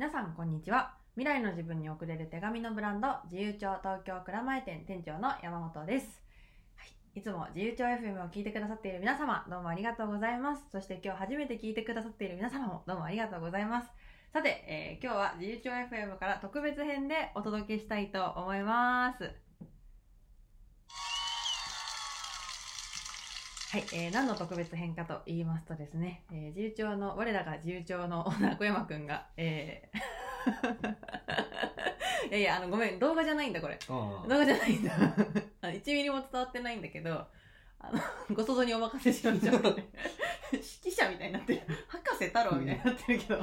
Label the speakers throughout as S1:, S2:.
S1: 皆さんこんにちは。未来の自分に送れる手紙のブランド自由帳東京蔵前店店長の山本です、はい、いつも自由帳 FM を聞いてくださっている皆様どうもありがとうございます。そして今日初めて聞いてくださっている皆様もどうもありがとうございます。さて、えー今日は自由帳 FM から特別編でお届けしたいと思います。はい、えー何の特別編かと言いますとですね、えー自由帳の、我らが自由帳の小山くんが、えー いやいや、あの、ごめん、動画じゃないんだ、これ。
S2: あ
S1: 動画じゃないんだ。あの1ミリも伝わってないんだけど、あの、ご想像にお任せしましょう。指揮者みたいになってる。博士太郎みたいになってるけど。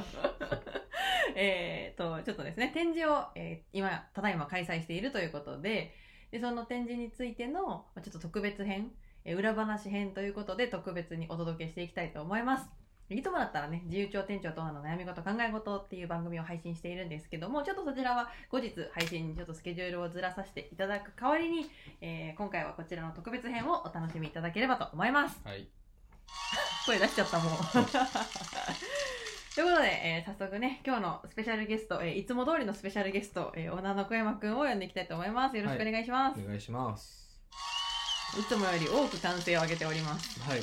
S1: えっと、ちょっとですね、展示を、えー今、ただいま開催しているということで、で、その展示についての、まあちょっと特別編、えー裏話編ということで、特別にお届けしていきたいと思います。いつもだったらね、自由帳店長との悩み事、考え事っていう番組を配信しているんですけども、ちょっとそちらは後日配信にちょっとスケジュールをずらさせていただく代わりに、えー今回はこちらの特別編をお楽しみいただければと思います。
S2: はい。
S1: 声出しちゃったもん。ということで、えー早速ね、今日のスペシャルゲスト、えーいつも通りのスペシャルゲスト、えーオーナーの小山くんを呼んでいきたいと思います。よろしくお願いします。
S2: お願いします。
S1: い、つもより多く歓声を上げております。
S2: はい。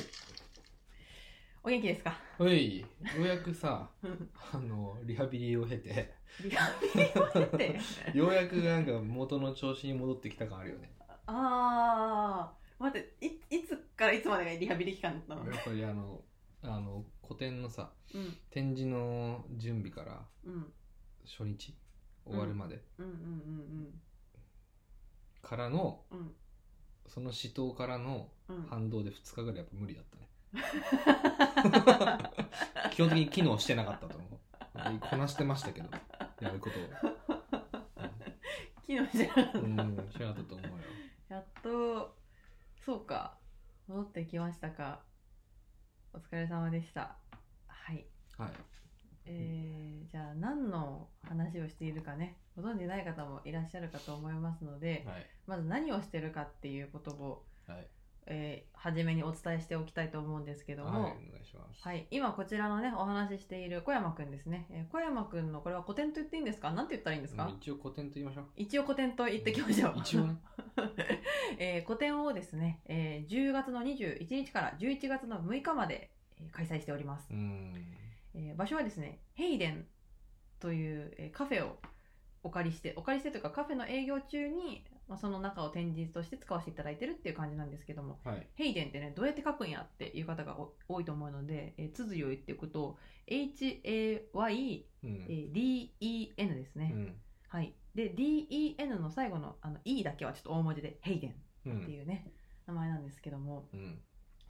S1: お元気ですか？
S2: おい、ようやくさ、あの、リハビリを経て、
S1: リハビリを経て。
S2: ようやくなんか元の調子に戻ってきた感あるよね。
S1: あー、待って、いいつからいつまでがリハビリ期間だったの？
S2: やっぱりあの、あの、古典のさ、
S1: うん、
S2: 展示の準備から
S1: うん、
S2: 初日終わるまで
S1: うん、うん、うん、
S2: からの、
S1: うん、うん。
S2: その死闘からの
S1: うん
S2: 反動で2日ぐらいやっぱ無理だったね。基本的に機能してなかったと思う。こなしてましたけど、やることを。
S1: 昨日じゃなかった
S2: うん、うん、しなかったと思うよ。
S1: やっと、そうか、戻ってきましたか。お疲れ様でした。はい。
S2: はい。
S1: えー、じゃあ何の話をしているかね、ご存じない方もいらっしゃるかと思いますので、
S2: はい。
S1: まず何をしてるかっていうことを、
S2: はい。
S1: えー初めにお伝えしておきたいと思うんですけども、
S2: はい、
S1: 今こちらのね、お話ししている小山くんですね。えー小山くんのこれは古典と言っていいんですか？なんて言ったらいいんですか、
S2: うん一応古典と言いましょう。
S1: 一応古典と言ってきましょう。
S2: 一応ね。
S1: えー個展をですね、えー10月の21日から11月の6日まで、えー開催しております、
S2: うん。
S1: えー場所はですねヘイデンという、えーカフェをお借りしてお借りしてというかカフェの営業中に、まあ、その中を展示として使わせていただいてるっていう感じなんですけども
S2: はい。
S1: ヘイデンってねどうやって書くんやっていう方がお多いと思うので、えー、綴りを言っていくと HAYDEN
S2: うん。
S1: ですね、
S2: うん。
S1: はいで DEN の最後のあの E だけはちょっと大文字でヘイデン
S2: うん。
S1: っていうね、名前なんですけども
S2: うん。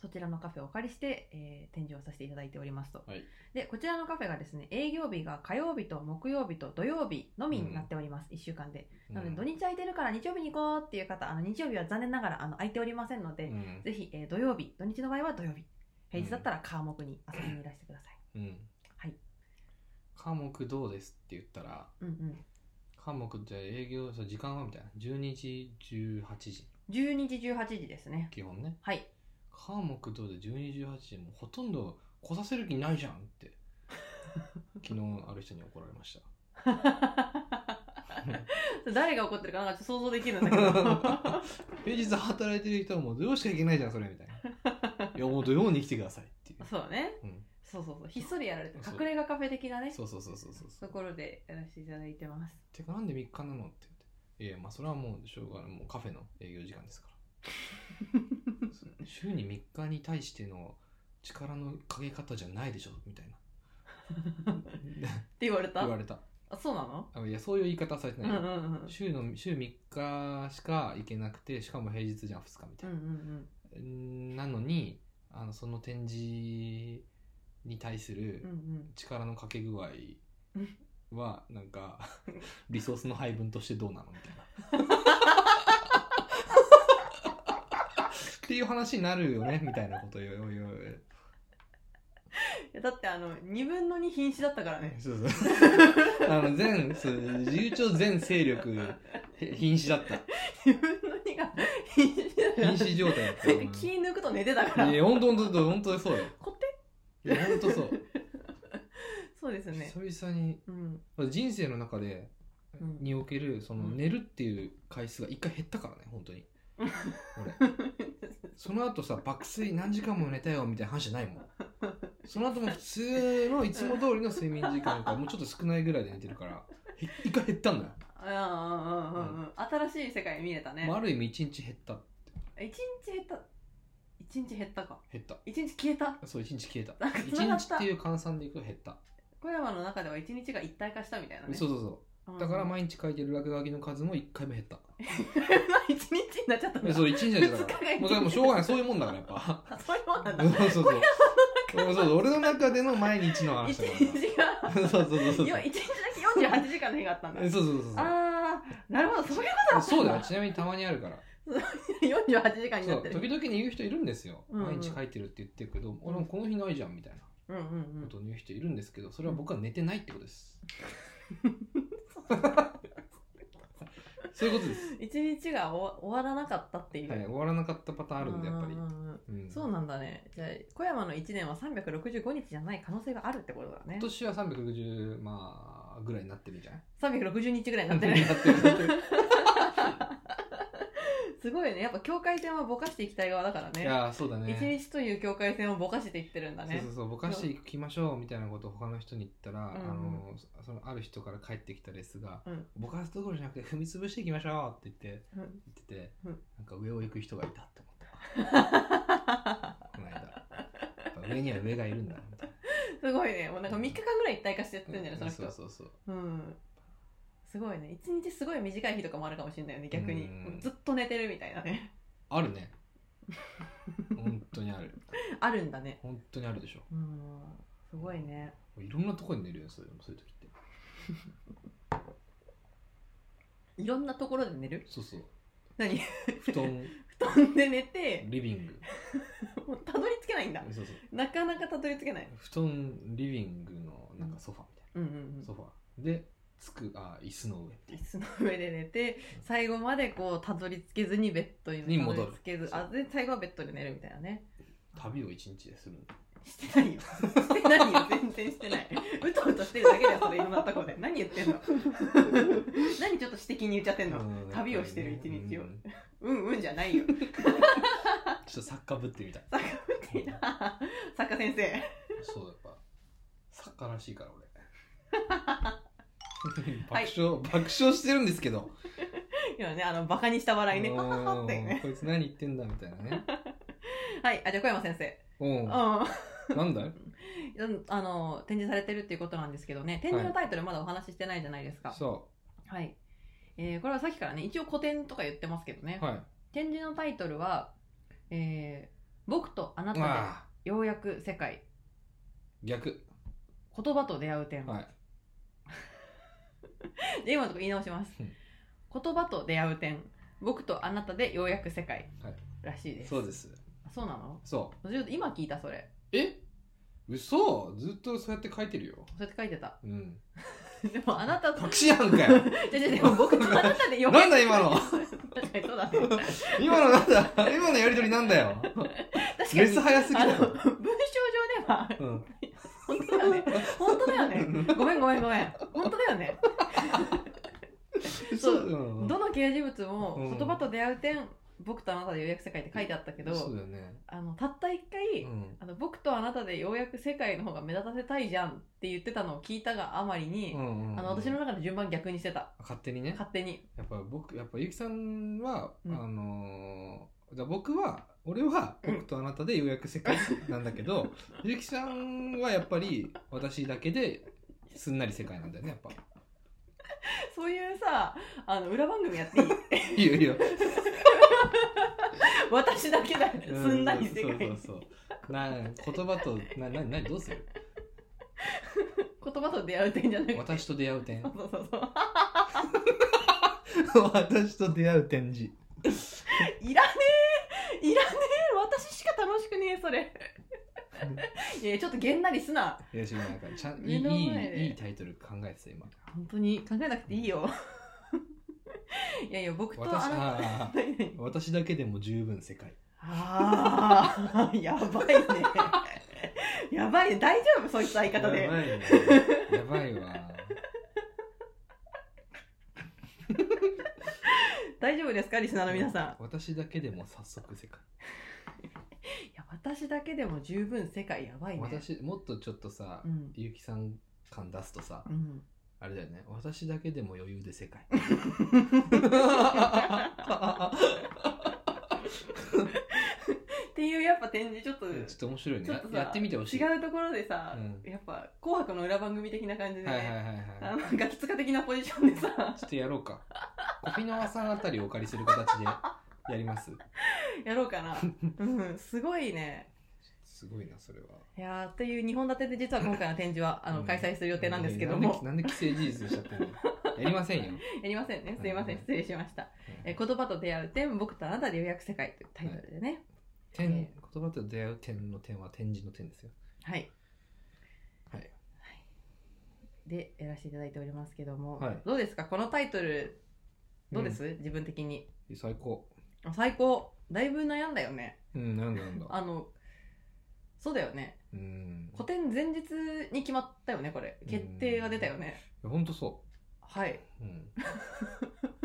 S1: そちらのカフェをお借りして、えー展示をさせていただいておりますと
S2: はい。
S1: でこちらのカフェがですね営業日が火曜日と木曜日と土曜日のみになっております、1週間でなので土日空いてるから日曜日に行こうっていう方あの日曜日は残念ながらあの空いておりませんので、
S2: うん。
S1: ぜひ、えー土曜日土日の場合は土曜日平日だったら火木に遊びにいらしてください、
S2: うん。
S1: はい。
S2: 科目どうですって言ったら、
S1: うんうん
S2: 科目じゃあ営業、時間はみたいな。12時、18時。
S1: 12時18時ですね
S2: 基本ね。
S1: はい
S2: 科目どうで12時、18時。もうほとんど来させる気ないじゃんって。昨日ある人に怒られました。
S1: 誰が怒ってるかなんかちょっと想像できるんだけど
S2: 平日働いてる人はもう土曜しか行けないじゃん、それみたいな。いや、もう土曜に来てくださいっていう。
S1: そうだね
S2: うん。
S1: そうそうそうひっそりやられて隠れ家カフェ的なね
S2: そうそうそうそうそうそう。
S1: ところでやらせていただいてます
S2: てかなんで3日なのって言って。いや、まあそれはもうしょうがない。もうカフェの営業時間ですから。週に3日に対しての力のかけ方じゃないでしょみたいな。
S1: って言われた？
S2: 言われた。
S1: あそうなの？
S2: あいや、そういう言い方はされて
S1: うん
S2: ない。
S1: うんうん
S2: 週の、週3日しか行けなくて、しかも平日じゃん、2日みたい
S1: うんうん
S2: な。んなのに、あの、その展示に対する、
S1: うんうん
S2: 力のかけ具合
S1: うん
S2: は なんかリソースの配分としてどうなのみたいな。っていう話になるよねみたいなことを言う言う
S1: いやだってあの2分の2瀕死だったからね。
S2: そうそう。あの全そう自由帳全勢力へ瀕死だった。
S1: 2分の2が瀕死だから
S2: 瀕死状態だったうん
S1: 気抜くと寝てたから。
S2: いや本当本当本当そうよ。
S1: こって？
S2: いや本当そう。
S1: そそうですね。
S2: 久々に
S1: うん。
S2: 人生の中で
S1: うん。
S2: におけるその
S1: うん。
S2: 寝るっていう回数が一回減ったからね本当に。俺その後さ爆睡何時間も寝たよみたいな話じゃないもん。その後も普通のいつも通りの睡眠時間からもうちょっと少ないぐらいで寝てるからへ一回減ったんだよ、
S1: 新しい世界見れたね。
S2: まあ、ある意味一日減った
S1: 一日減った。一日減ったか。
S2: 減った。
S1: 一日消えた。
S2: そう一日消えた。一日っていう換算でいくと減った。
S1: 小山の中では一日が一体化したみたいなね。
S2: そうそうそうだから
S1: 前
S2: 毎日書いてる落書きの数も一回も減った。
S1: 一日になっちゃったんだ。
S2: でそう一日だか
S1: 二日が一日。
S2: らもうそれもうしょうがない。そういうもんだからやっぱ。
S1: あ そういうもんなんだ。
S2: そうそうそう。そうそう俺の中での毎日の話
S1: 一
S2: だ
S1: 日が
S2: からそうそうそうそう。
S1: いや一日だけ48時間の日があったんだ。
S2: そうそうそうそう。
S1: ああなるほど。そういうことだ
S2: そうだよ。ちなみにたまにあるから。
S1: 48時間になってる。
S2: そう時々に言う人いるんですよ、
S1: うんうん。
S2: 毎日書いてるって言ってるけど、俺もこの日ないじゃんみたいな
S1: うんうんうん。
S2: ことを言う人いるんですけどそれは僕は寝てないってことです、そういうことです、
S1: 一日が終わ終わらなかったっていう、
S2: はい、終わらなかったパターンあるんでやっぱり。
S1: うん、そうなんだね。じゃあ小山の1年は365日じゃない可能性があるってことだね。
S2: 今年は360まあぐらいになってるんじゃない
S1: ？360日ぐらいになってる。
S2: なってるなってる
S1: すごいね。やっぱ境界線はぼかしていきたい側だから
S2: い
S1: ね
S2: やーそうだね。
S1: 一日という境界線をぼかしていってるんだね。
S2: そうそうそうぼかしていきましょうみたいなことを他の人に言ったら、あのそのある人から帰ってきたレスが
S1: うん「
S2: ぼかすところじゃなくて踏み潰していきましょう」って言って
S1: うん。
S2: 言ってて、
S1: うん。
S2: なんか上を行く人がいたって思った。この間。やっぱ上には上がいるんだみたい
S1: すごいね。もうなんか3日間ぐらい一体化してやってるんじゃないその
S2: な
S1: 人
S2: そうそう。
S1: うんすごいね。一日すごい短い日とかもあるかもしれないよね逆に。
S2: うん。
S1: ずっと寝てるみたいなね。
S2: あるね。本当にある。
S1: あるんだね。
S2: 本当にあるでしょ。
S1: うん。すごいね。
S2: いろんなところに寝るよそういうそういう時って。
S1: いろんなところで寝る？
S2: そうそう。
S1: 何？
S2: 布団。
S1: 布団で寝て
S2: リビング。
S1: もうたどり着けないんだ。
S2: そうそう。
S1: なかなかたどり着けない。
S2: 布団リビングのなんかソファみたい
S1: うんうん
S2: な、ソファ。でつくあ椅子の上
S1: 椅子の上で寝て最後までこうたどり着けずにベッドに
S2: に戻る。
S1: たどり着けずあで最後はベッドで寝るみたいなね。
S2: 旅を一日でするんだ
S1: してないよ。してないよ。全然してない。うとうとしてるだけだよそれいろんなとこで。何言ってんの？何ちょっと指摘に言っちゃってんの？
S2: うん
S1: 旅をしてる一日を。
S2: うん。
S1: うんうんじゃないよ。
S2: ちょっと作家ぶってみたい。
S1: 作家ってい。作家先生。
S2: そうやっぱ作家らしいから俺 爆笑、爆笑してるんですけど。
S1: 今ねあのバカにした笑いね。
S2: うん。
S1: はははって。ね
S2: こいつ何言ってんだみたいなね。
S1: はい。あじゃあ小山先生。
S2: うん。
S1: うん。
S2: なんだい？
S1: うんあの展示されてるっていうことなんですけどね。展示のタイトルまだお話ししてないじゃないですか。
S2: そ
S1: はい、えーこれはさっきからね一応古典とか言ってますけどね、
S2: うはい。
S1: 展示のタイトルは、えー僕とあなた
S2: あ
S1: でようやく世界。
S2: 逆。
S1: 言葉と出会う点、
S2: はい
S1: で今のとこ言い直します。
S2: うん。
S1: 言葉と出会う点。僕とあなたでようやく世界。
S2: はい。
S1: らしいです、
S2: そうです。
S1: あそうなの？
S2: そ
S1: 私今聞いたそれ。
S2: うえ？嘘！ずっとそうやって書いてるよ。
S1: そうやって書いてた。
S2: うん。
S1: でもあなたと
S2: 隠しやんかよ。
S1: じゃじゃでも僕とあなたでよ
S2: なんだ今の？
S1: 確かにそうだね
S2: 今のなんだ？今のやりとりなんだよ。
S1: 確かに。
S2: レス早すぎだよ。
S1: 文章上では
S2: うん
S1: 本当だよね。本当だよね。ごめんごめんごめん。本当だよね。そう。
S2: うん。
S1: どの掲示物も
S2: うん。
S1: 言葉と出会う点、僕とあなたでようやく世界って書いてあったけど、
S2: そうだよね。
S1: あのたった一回、
S2: うん。
S1: あの僕とあなたでようやく世界の方が目立たせたいじゃんって言ってたのを聞いたがあまりに、
S2: うんうんうん。
S1: あの私の中で順番逆にしてた。
S2: 勝手にね。
S1: 勝手に。
S2: やっぱ僕やっぱゆきさんは、
S1: うん。
S2: あのーじゃあ僕は俺は
S1: うん。
S2: 僕とあなたでようやく世界なんだけど、ゆきさんはやっぱり私だけですんなり世界なんだよねやっぱ。
S1: そういうさあの裏番組やっていい？
S2: いいよいいよ。
S1: 私だけだよすんなり世界。
S2: そうそうそう。な言葉となななどうする？
S1: 言葉と出会う点じゃなくて。
S2: 私と出会う点。
S1: そうそうそう。そ う
S2: 私と出会う展示。
S1: いらねえいらねえ。私しか楽しくねえそれ。いやちょっとげんなりすな。い
S2: やしなんかちゃんいいい
S1: 目の前で。
S2: いいいタイトル考えてた今。
S1: 本当に考えなくていいよ。いやいや僕と
S2: 私
S1: あなた
S2: あー。
S1: 何？々
S2: 私だけでも十分世界。
S1: あーやばいね。やばいね。大丈夫？そいつ相方で。
S2: やばいね。やばいわ
S1: 大丈夫ですかリスナーの皆さん。
S2: 私だけでも早速世界。
S1: いや私だけでも十分世界やばいね。
S2: 私もっとちょっとさ、
S1: うん。
S2: ゆうきさん感出すとさ、
S1: うん。
S2: あれだよね。私だけでも余裕で世界
S1: っていうやっぱ展示ちょっと
S2: ちょっと面白いね。
S1: ちょっとさ
S2: やってみてほしい。
S1: 違うところでさ、
S2: うん。
S1: やっぱ「紅白」の裏番組的な感じで、
S2: はいはいはい
S1: あ
S2: はい。
S1: のガキツカ的なポジションでさ。
S2: ちょっとやろうか。コピノワさんあたりをお借りする形でやります。
S1: やろうかな、うん、すごいね。
S2: すごいなそれは。い
S1: やーっていう2本立てで実は今回の展示はあの、
S2: うん。
S1: 開催する予定なんですけど
S2: な
S1: も
S2: んでなんで既成事実しちゃってんの？やりませんよ、
S1: やりませんね。すいません。
S2: うん。
S1: 失礼しました、えー言葉と出会う点僕とあなたで予約世界というタイトルでね
S2: 点
S1: え
S2: 言葉と出会う点の点は展示の点ですよ。
S1: はい。
S2: はい。
S1: でやらせていただいておりますけども、
S2: はい。
S1: どうですか？このタイトルどうです、自分的に。
S2: 最高。
S1: あ最高。だいぶ悩んだよね。
S2: うんなんだなんだ。
S1: あのそうだよね。
S2: うん。
S1: 古典前日に決まったよねこれ。決定が出たよね。
S2: ほんとそ
S1: はい、
S2: う、うん、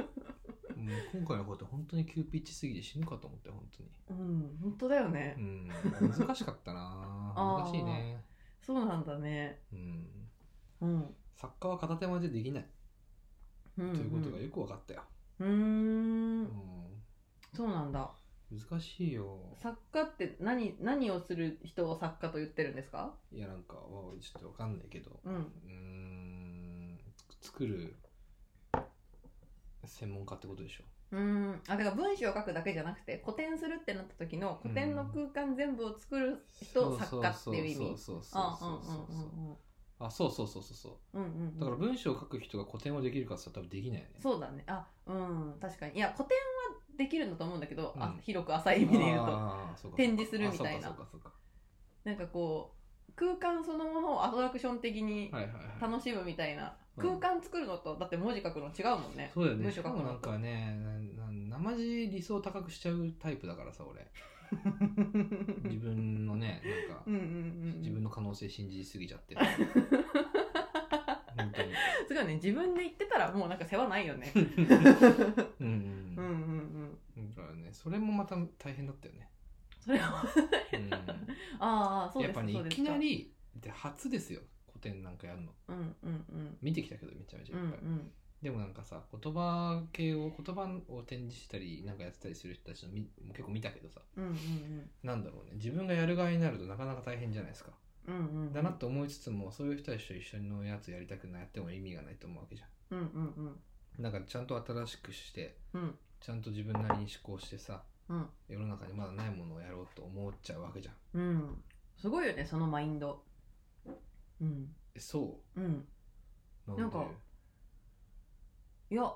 S2: 今回のこと本当に急ピッチすぎて死ぬかと思って本当に。
S1: うん本当だよね、
S2: うん難しかったな。難しいね。
S1: そうなんだね。
S2: うん。
S1: うん、
S2: 作家は片手間でできない。
S1: うん、
S2: ということがよく分かったよ、
S1: うー
S2: うん。
S1: んそうなんだ。
S2: 難しいよ。
S1: 作家って何何をする人を作家と言ってるんですか？
S2: いやなんかわちょっと分かんないけど。
S1: うん。
S2: うーん。作る専門家ってことでしょ？
S1: うーん。あだから文章を書くだけじゃなくて古典するってなった時の古典の空間全部を作る人を作家っていう意味。
S2: そうそうそう
S1: あ
S2: そうそう。そうそうそうそうそうそう。
S1: うんうん
S2: だから文章を書く人が古典をできるかって言ったら多分できないよね。
S1: そうだね。あうん確かに。いや古典はできるんだと思うんだけど、あ
S2: うん。
S1: 広く浅い意味で言うと。展示するみたいな。なんかこう空間そのものをアトラクション的に楽しむみたいな、
S2: うん
S1: 空間作るのとだって文字書くの違うもんね。
S2: そうだよね。
S1: 文章書くの
S2: なんかねなな生地理想高くしちゃうタイプだからさ俺。自分のねなんか
S1: うんうんうん
S2: 自分の可能性信じすぎちゃって。本当に。
S1: すごいね。自分で言ってたらもうなんか世話ないよね。
S2: うんうん
S1: うん。うんうん
S2: だからねそれもまた大変だったよね、
S1: それは
S2: うん。
S1: ああそうです
S2: やっぱねいきなりで初ですよ。古典なんかやるの？
S1: うんうんうん。
S2: 見てきたけどめちゃめちゃ
S1: うん
S2: いっぱい、
S1: うん
S2: でもなんかさ言葉系を言葉を展示したりなんかやってたりする人たちのみ結構見たけどさ。
S1: うんうん
S2: なんだろうね。自分がやる側になるとなかなか大変じゃないですか。
S1: うんうんうん。
S2: だなと思いつつもそういう人たちと一緒のやつやりたくないやっても意味がないと思うわけじゃ
S1: うんうんうん
S2: ん。なんかちゃんと新しくして
S1: うん。
S2: ちゃんと自分なりに思考してさ
S1: うん。
S2: 世の中にまだないものをやろうと思っちゃうわけじゃん。
S1: うん。すごいよねそのマインドうん。
S2: えそ
S1: うん。
S2: う
S1: なんかいや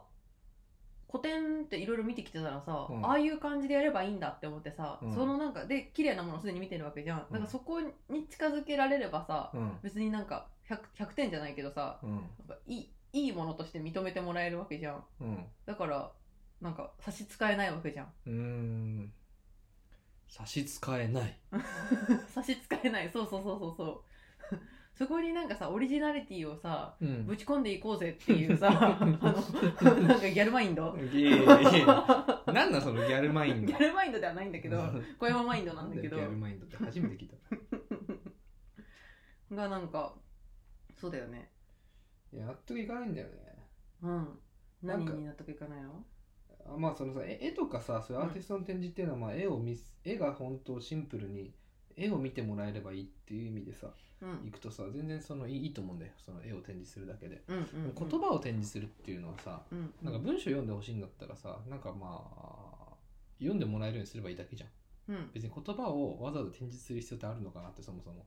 S1: 古典っていろいろ見てきてたらさ、
S2: うん。
S1: ああいう感じでやればいいんだって思ってさ、
S2: うん。
S1: そのなんかで綺麗なものをすでに見てるわけじゃん、
S2: うん。
S1: なんかそこに近づけられればさ、
S2: うん。
S1: 別になんか 100, 100点じゃないけどさ
S2: うん。
S1: なんかいいいいものとして認めてもらえるわけじゃん。
S2: うん。
S1: だからなんか差し支えないわけじゃん。
S2: うーん。差し支えない。
S1: 差し支えない。そうそうそうそうそうそこになんかさオリジナリティをさ
S2: うん。
S1: ぶち込んでいこうぜっていうさ あのなんかギャルマインド？
S2: いやいやいや。なんだそのギャルマインド？
S1: ギャルマインドではないんだけど 小山マインドなんだけど。
S2: ギャルマインドって初めて聞いた。
S1: がなんかそうだよね。
S2: いや納得いかないんだよね。
S1: うん。何に納得いかないの？
S2: あまあそのさ絵絵とかさそういうアーティストの展示っていうのは、まあ、絵を見す絵が本当シンプルに絵を見てもらえればいいっていう意味でさ
S1: うん。
S2: 行くとさ全然そのいいと思うんだよ。その絵を展示するだけで、
S1: うんうんうん。
S2: 言葉を展示するっていうのはさ
S1: うん
S2: なんか文章読んでほしいんだったらさなんかまあ読んでもらえるようにすればいいだけじゃん。
S1: うん。
S2: 別に言葉をわざわざ展示する必要ってあるのかなってそもそも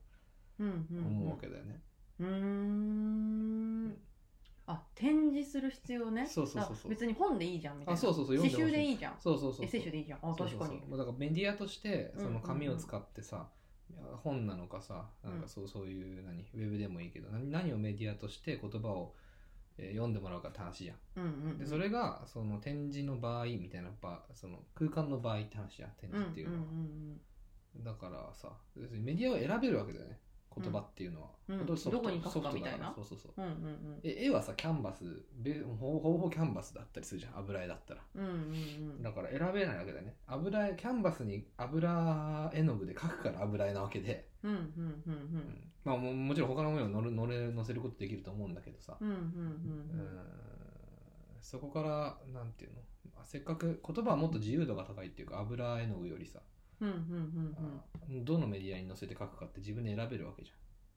S1: うんうん
S2: 思うわけだよね、
S1: うーん。あ展示する必要ね。
S2: そうそうそうそう。
S1: あ別に本でいいじゃんみたいな。
S2: あそうそうそう
S1: 詩
S2: 読んでほしい。
S1: 集でいいじゃん。
S2: そうそうそうそう。
S1: エッセイ集でいいじゃん。あ確かに。
S2: そうそうそう。まあだからメディアとして
S1: うんうんうん
S2: その紙を使ってさ、本なのかさなんかそうそういう何ウェブでもいいけど何何をメディアとして言葉を、えー読んでもらうかって話じゃん。
S1: うんうんうん。
S2: でそれがその展示の場合みたいな場その空間の場合って話じゃん展
S1: うんうん
S2: 示っていうのは、
S1: うん
S2: だからさ別にメディアを選べるわけだよね言葉っていうのは、
S1: うん。どこに書くかみたいな？
S2: らそうそうそう。
S1: うんうん
S2: え絵はさキャンバスべほぼほぼキャンバスだったりするじゃん油絵だったら。
S1: うんうんうん。
S2: だから選べないわけだよね。油絵キャンバスに油絵の具で描くから油絵なわけで、
S1: うんうんうん
S2: うん。まあももちろん他のものを乗る乗れ乗せることできると思うんだけどさ、
S1: うんうんうん
S2: うん。そこからなんていうの？まあせっかく言葉はもっと自由度が高いっていうか油絵の具よりさ、
S1: うんうんうんうん。
S2: どのメディアに載せて書くかって自分で選べるわけじ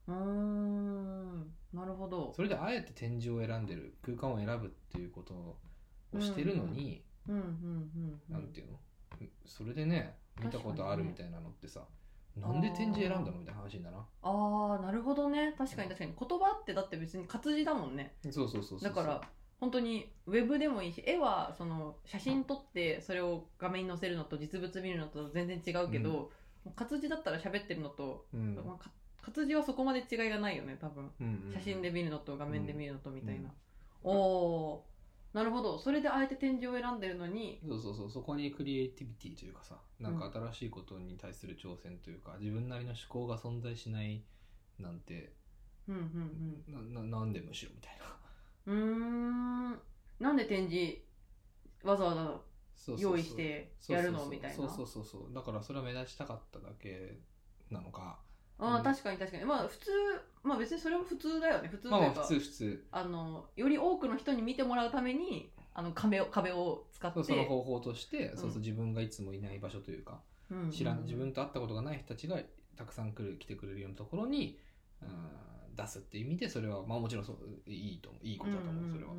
S2: ゃん。
S1: うーん。なるほど。
S2: それであえて展示を選んでる空間を選ぶっていうことをしてるのに、
S1: うんうんうんうん
S2: なんていうの？それでね見たことあるみたいなのってさ、なんで展示選んだのみたいな話にならん？
S1: ああなるほどね。確かに確かに。言葉ってだって別に活字だもんね。
S2: そうそうそうそう。
S1: だから本当にウェブでもいいし絵はその写真撮ってそれを画面に載せるのと実物見るのと全然違うけど、
S2: うん。
S1: 活字だったら喋ってるのと、
S2: うん。
S1: まあか活字はそこまで違いがないよね多分。
S2: うんうん
S1: 写真で見るのと画面で見るのとみたいな、おおー。なるほど。それであえて展示を選んでるのに
S2: そうそうそう。そこにクリエイティビティというかさなんか新しいことに対する挑戦というか、自分なりの思考が存在しないなんて
S1: うん。うん
S2: なななんでむしろみたいな
S1: うん。なんで展示わざわざ用意してやるのみたいな？
S2: そうそうそうそう。だからそれは目立ちたかっただけなのか。
S1: ああ
S2: うん。
S1: 確かに確かに。まあ普通まあ別にそれも普通だよね。普通というか、
S2: 普通普通。
S1: あのより多くの人に見てもらうためにあの壁を壁を使って
S2: その方法として、
S1: うん。
S2: そうそう自分がいつもいない場所というか
S1: うん。うんうん
S2: 知らん自分と会ったことがない人たちがたくさん来る来てくれるようなところに、うん、出すっていう意味でそれはまあもちろんそういいと思ういいことだと思うそれは、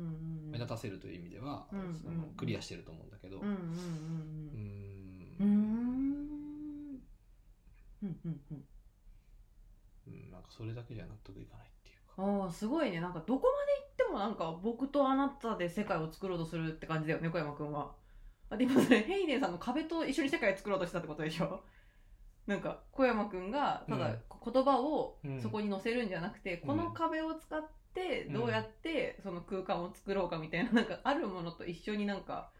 S2: 目立たせるという意味では、そのクリアしてると思うんだけど、
S1: うんうんうん。
S2: う
S1: うん。うんうー
S2: ん。
S1: んうんうんうん。
S2: うんなんかそれだけじゃ納得いかないっていうか。
S1: ああすごいね。なんかどこまで行ってもなんか僕とあなたで世界を作ろうとするって感じだよね小山くんは。あで今それヘイデンさんの壁と一緒に世界を作ろうとしたってことでしょ？なんか小山君がただ言葉をそこに載せるんじゃなくて、
S2: うん、
S1: この壁を使ってどうやってその空間を作ろうかみたいな, なんかあるものと一緒になんか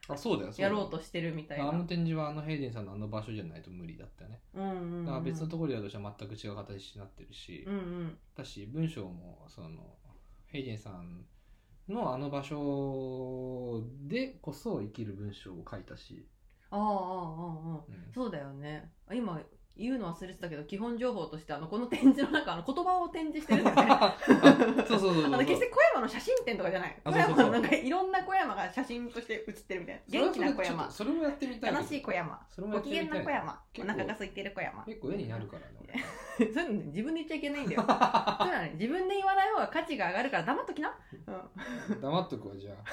S1: やろうとしてるみたいな。
S2: あの展示はあのヘイデンさんのあの場所じゃないと無理だったよね、
S1: うんうん、うん、
S2: だから別のところでは全く違う形になってるし、
S1: うんうん、
S2: だし文章もそのヘイデンさんのあの場所でこそ生きる文章を書いたし。
S1: ああああああ、
S2: うん、
S1: そうだよね。今言うの忘れてたけど基本情報としてあのこの展示の中あの言葉を展示してるんだよね。
S2: そうそうそうそう
S1: あの決して小山の写真展とかじゃない。小
S2: あそうそうそう。
S1: 山のなんかいろんな小山が写真として写ってるみたいな。元気な小山。
S2: それもやってみたい
S1: 悲しい小山。
S2: それもや
S1: ご機
S2: ってみたい。
S1: 嫌な小山。お
S2: 結構
S1: 腹が空いてる小山。
S2: 結構絵になるからね
S1: そういうのね自分で言っちゃいけないんだよ。そういうのはね。自分で言わない方が価値が上がるから黙っときな、うん、
S2: 俺黙っとくわじゃあ。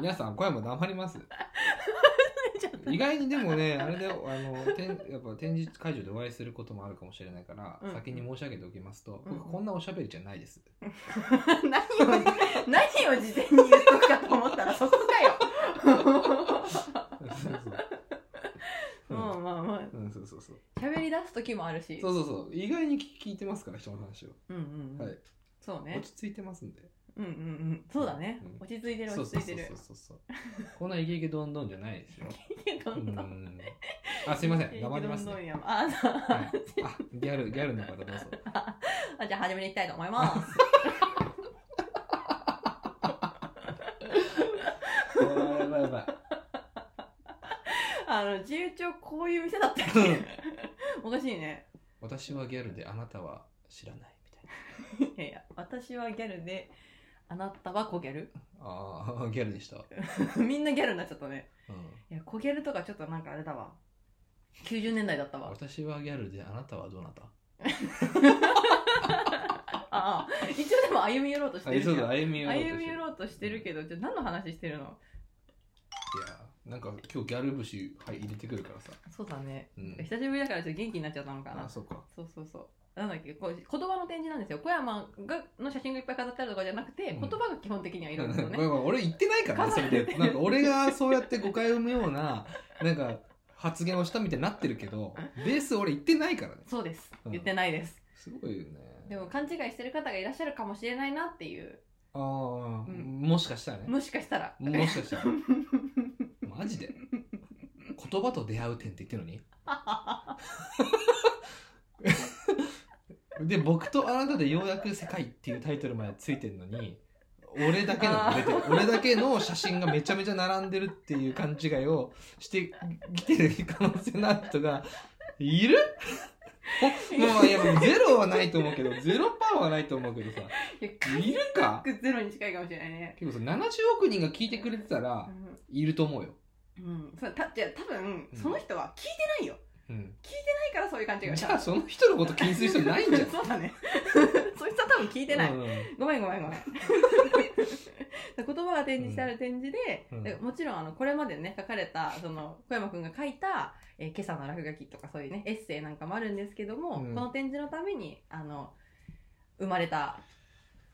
S2: 皆さん小山黙ります 意外にでもねあれであの展やっぱ展示会場でお会いすることもあるかもしれないから、
S1: うん。
S2: 先に申し上げておきますと、
S1: うん。
S2: 僕こんなおしゃべりじゃないです、
S1: 何を何を事前に言っとくかと思ったらそこかよ。
S2: そうそう
S1: まあまあまあ。
S2: うん、そうそうそう。
S1: 喋り出す時もあるし。
S2: そうそうそう意外に聞いてますから人の話を、
S1: うんうんうん
S2: はい
S1: そうね
S2: 落ち着いてますんで
S1: うんうんうん。そうだね、
S2: うん。
S1: 落ち着いてる落ち着いてる
S2: そう。そうそうそう こんなイケイケどんどんじゃないですよ
S1: ど
S2: うん。
S1: どん。
S2: んあすいません。黙ります
S1: どんど
S2: ね
S1: んや。あ、そう。
S2: はい、あギャルギャルの方どうぞ。
S1: あ じゃあ始めていきたいと思います。
S2: やばいやばい。
S1: あの自由帳こういう店だったっけ？おかしいね。
S2: 私はギャルであなたは知らないみたい
S1: いやいや私はギャルであなたは小ギャル？
S2: なああギャルでした、
S1: みんなギャルになっちゃったね。
S2: うん、
S1: いや小ギャルとかちょっとなんかあれだわ。90年代だったわ。
S2: 私はギャルであなたはどなた？
S1: ああ一応でも歩み寄ろうとして
S2: あ
S1: る
S2: そう歩み寄ろうとして
S1: 歩み寄ろうとしてるけどじゃあ何の話してるの？
S2: いやなんか今日ギャル節、はい、入れてくるからさ、
S1: そうだね。
S2: うん、
S1: 久しぶりだからちょっと元気になっちゃったのかな。
S2: あそうか。
S1: そうそうそうなんだっけこう言葉の展示なんですよ。小山がの写真がいっぱい飾ってあるとかじゃなくて、
S2: うん。
S1: 言葉が基本的にはいるんですよね。
S2: ごめんごめん俺言ってないからねそれで。なんか俺がそうやって誤解を生むようななんか発言をしたみたいになってるけどベース俺言ってないからね。
S1: そうです。
S2: うん。
S1: 言ってないです、
S2: すごいよね。
S1: でも勘違いしてる方がいらっしゃるかもしれないなっていう。
S2: ああ、
S1: ん。
S2: もしかしたらね。
S1: もしかしたら。
S2: もしかしたら。マジで。言葉と出会う点って言ってるのに？で僕とあなたでようやく世界っていうタイトルまでついてるのに俺だけのが出てる俺だけの写真がめちゃめちゃ並んでるっていう勘違いをしてきてる可能性のある人がいる？ほまあいやゼロはないと思うけどゼロパーはないと思うけどさ。
S1: い
S2: るか？
S1: ゼロに近いかもしれないね。
S2: 結構さ70億人が聞いてくれてたらいると思うよ、
S1: うん、うん、そうたじゃあ多分
S2: うん。
S1: その人は聞いてないよ、
S2: うん、
S1: ないからそういう勘違いをした
S2: じゃあその人のこと気にする人ないんじゃん。
S1: そうだね。そいつは多分聞いてない、
S2: うん。
S1: ごめんごめんごめん。言葉が展示してある展示で、
S2: うん。
S1: でもちろんあのこれまでね書かれたその小山くんが書いた、えー今朝の落書きとかそういうねエッセイなんかもあるんですけども、
S2: うん。
S1: この展示のためにあの生まれた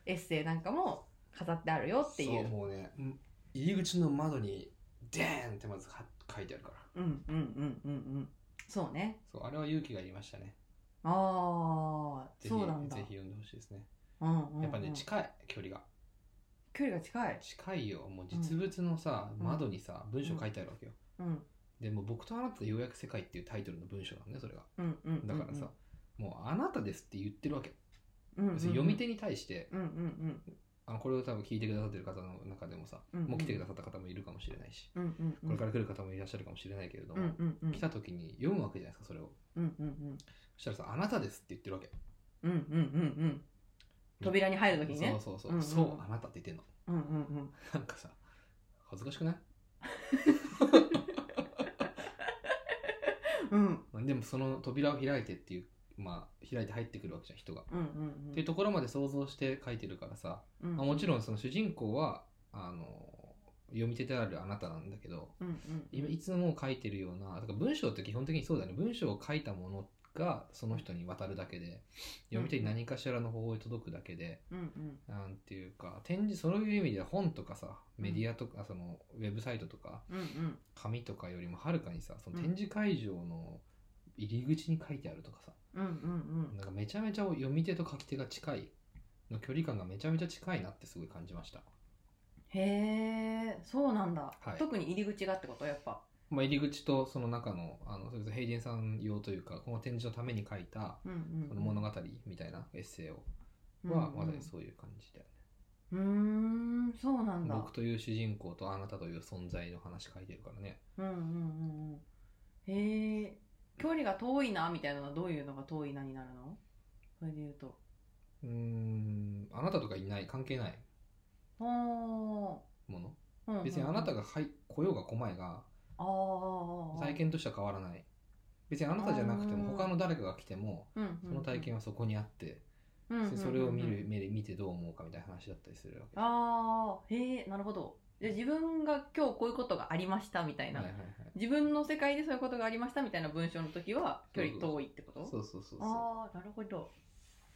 S1: エッセイなんかも飾ってあるよっていう。
S2: そうもうねうん入り口の窓にデーンってまずは書いてあるから。
S1: うんうんうんうんうんそうね。
S2: そうあれは勇気がいりましたね。
S1: ああそうなんだ。
S2: ぜひ読んでほしいですね。
S1: うんうんうん。
S2: やっぱね近い距離が。
S1: 距離が近い？
S2: 近いよ。もう実物のさ、
S1: うん。
S2: 窓にさ文章書いてあるわけよ、
S1: うん。
S2: でもう僕とあなたでようやく世界っていうタイトルの文章なんねそれが。
S1: うんうんうんうん。
S2: だからさ、もうあなたですって言ってるわけ、
S1: うんうんうん。
S2: 読み手に対して
S1: うんうんうん
S2: あのこれを多分聞いてくださってる方の中でもさ、
S1: うんうん。
S2: もう来てくださった方もいるかもしれないし、
S1: うんうんうん。
S2: これから来る方もいらっしゃるかもしれないけれど
S1: うん
S2: も、
S1: うんうん。
S2: 来た時に読むわけじゃないですかそれを。
S1: うんうんうん。
S2: そしたらさ「あなたです」って言ってるわけ。
S1: うんうんうんうん。扉に入るときにね。
S2: そうそうそう、
S1: うんうん。
S2: そうあなたって言ってんの。
S1: うんうんうん。
S2: なんかさ恥ずかしくない？
S1: うん。
S2: でもその扉を開いてっていうまあ開いて入ってくるわけじゃん人が、
S1: うんうん
S2: っていうところまで想像して書いてるからさ、
S1: うん
S2: まあ、もちろんその主人公はあの読み手であるあなたなんだけど
S1: うんうん
S2: 今いつも書いてるようなだから文章って基本的にそうだよね。文章を書いたものがその人に渡るだけで読み手に何かしらの方法に届くだけで、
S1: うんうん。
S2: なんていうか展示そういう意味では本とかさメディアとか、そのウェブサイトとか
S1: うんうん。
S2: 紙とかよりもはるかにさその展示会場の入り口に書いてあるとかさ、
S1: うんうんうん。
S2: なんかめちゃめちゃ読み手と書き手が近いの距離感がめちゃめちゃ近いなってすごい感じました、
S1: へえそうなんだ、
S2: はい。
S1: 特に入り口がってこと？やっぱ。
S2: まあ、入り口とその中のあのそれこそ平田さん用というかこの展示のために書いた
S1: うんうん
S2: この物語みたいなエッセイを
S1: うん
S2: はまさにそういう感じだよね、
S1: うーんそうなんだ。
S2: 僕という主人公とあなたという存在の話書いてるからね。
S1: うんうんうんうん。へえ距離が遠いなみたいなのはどういうのが遠いなになるの？それで言うと。
S2: うーんあなたとかいない。関係ない。
S1: あー。
S2: もの
S1: うんうんうん。
S2: 別にあなたがはい来ようが来まいが体験としては変わらない。別にあなたじゃなくても他の誰かが来ても
S1: うんうんうん。
S2: その体験はそこにあって
S1: うんうんうんうん
S2: それを見る目で見てどう思うかみたいな話だったりするわけ。
S1: ああへえなるほどじゃあ自分が今日こういうことがありましたみたいな、
S2: はいはいはい。
S1: 自分の世界でそういうことがありましたみたいな文章の時は距離遠いってこと？
S2: そうそうそうそう。
S1: ああなるほど。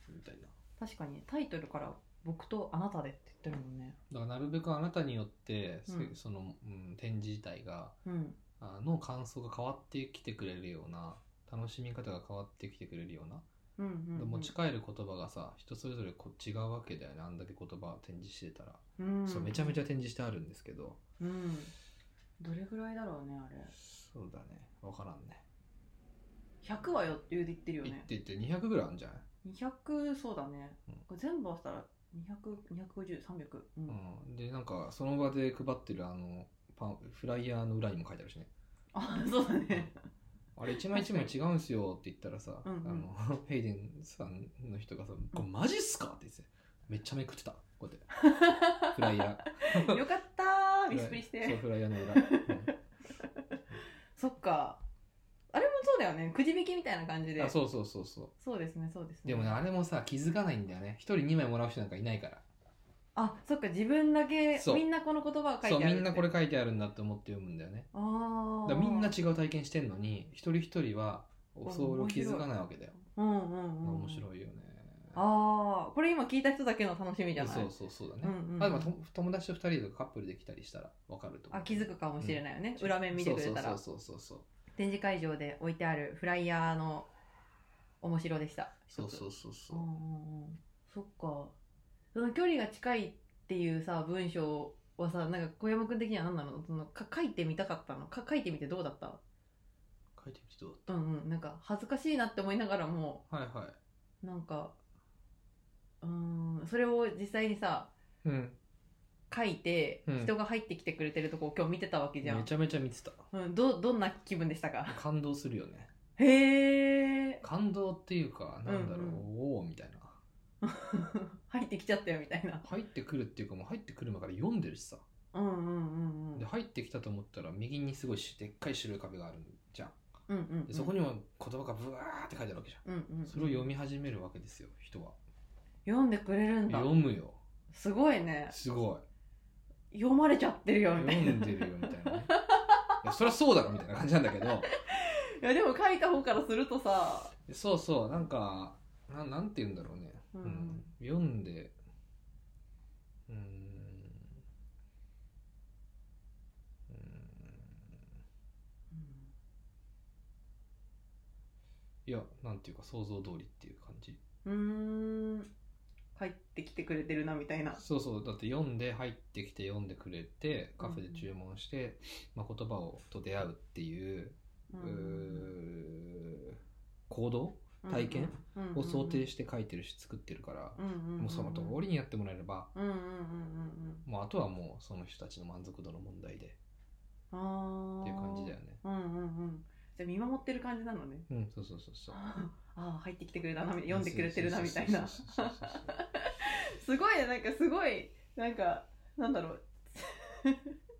S2: みたいな。
S1: 確かに。タイトルから「僕とあなたで」って言ってるもんね。
S2: だからなるべくあなたによって、せ
S1: うん。
S2: その、うん、展示自体が
S1: うん。
S2: あの感想が変わってきてくれるような楽しみ方が変わってきてくれるような、
S1: うんうん、うん、
S2: 持ち帰る言葉がさ人それぞれこ違うわけだよね。あんだけ言葉展示してたら、
S1: うん、
S2: そうめちゃめちゃ展示してあるんですけど。
S1: うん。どれぐらいだろうねあれ。
S2: そうだね。分からんね。
S1: 100はよって言ってるよ
S2: 言っ
S1: ね
S2: て言って200ぐらいあるんじゃない、
S1: 200そうだね、
S2: うん。
S1: これ全部合わせたら20025030うん、
S2: うん、でなんかその場で配ってるあのパンフライヤーの裏にも書いてあるしね。
S1: あそうだね
S2: あれ一枚一枚違うんすよって言ったらさ、
S1: うんうん。
S2: あの ヘイデンさんの人がさ「これマジっすか?」って言ってめっちゃめくってた。こうやって。フライヤー。
S1: よかったービスプリし
S2: そう
S1: て
S2: フライヤーの裏、うん。
S1: そっか。あれもそうだよね。くじ引きみたいな感じで。
S2: あそうそうそうそう。
S1: そうですねそうですね。
S2: でもねあれもさ気づかないんだよね。一人2枚もらう人なんかいないから
S1: あそっか自分だけ
S2: そう。
S1: みんなこの言葉が書いてある
S2: そうみんなこれ
S1: あ
S2: 書いてあるんだって思って読むんだよね。
S1: あ
S2: だからみんな違う体験してんのに一人一人はそれを気づかないわけだよ。
S1: うんうんうんうん。
S2: 面白いよね。
S1: ああこれ今聞いた人だけの楽しみじゃない？
S2: そうそうそうだね、
S1: うんうん。うん
S2: あでもと友達と2人とかカップルできたりしたら分かると思う。
S1: あ気づくかもしれないよね、裏面見てくれたら。
S2: そうそうそうそう
S1: 展示会場で置いてあるフライヤーの面白でした。
S2: そうそうそうそう。
S1: うんうんうん。そっかその距離が近いっていうさ文章はさなんか小山君的には何なの？そのか書いてみたかったの？か書いてみてどうだった？
S2: 書いてみてどうだっ
S1: うんうんなんか恥ずかしいなって思いながらも
S2: たはいはい。
S1: なんかうーんそれを実際にさ
S2: うん。
S1: 書いて、
S2: うん。
S1: 人が入ってきてくれてるとこを今日見てたわけじゃん、
S2: めちゃめちゃ見てた。
S1: うん、どどんな気分でしたか？
S2: 感動するよね。
S1: へえ
S2: 感動っていうかなんだろう、
S1: うん
S2: おおみたいな
S1: 入ってきちゃったよみたいな。
S2: 入ってくるっていうかもう入ってくる前から読んでるしさ。
S1: うんうんうんうん。
S2: で入ってきたと思ったら右にすごいしでっかい白い壁があるじゃん。
S1: うんうん
S2: でそこにも言葉がブワーって書いてあるわけじゃん。
S1: うんうんうん。
S2: それを読み始めるわけですよ人は。
S1: 読んでくれるんだ。
S2: 読むよ。
S1: すごいね。
S2: すごい。
S1: 読まれちゃってるよみたいな。
S2: 読んでるよみたいなね。いやそりゃそうだろみたいな感じなんだけど。
S1: いやでも書いた方からするとさ。
S2: そうそうなんかななんて言うんだろうね、
S1: うん。
S2: うん読んでうーん。うーん。いやなんていうか想像通りっていう感じ。
S1: うーん。入ってきてくれてるなみたいな。
S2: そうそう。だって読んで入ってきて読んでくれてカフェで注文して、まあ、言葉をと出会うっていう,、うー行動体験を想定して書いてるし作ってるから、もうその通りにやってもらえれば、
S1: うんうんうんうんうん
S2: もうあとはもうその人たちの満足度の問題で
S1: ああ
S2: っていう感じだよね
S1: うんうんうんじゃ見守ってる感じなのね
S2: うんそうそうそうそう
S1: ああ入ってきてくれたな読んでくれてるなみたいなすごいねなんかすごいなんかなんだろう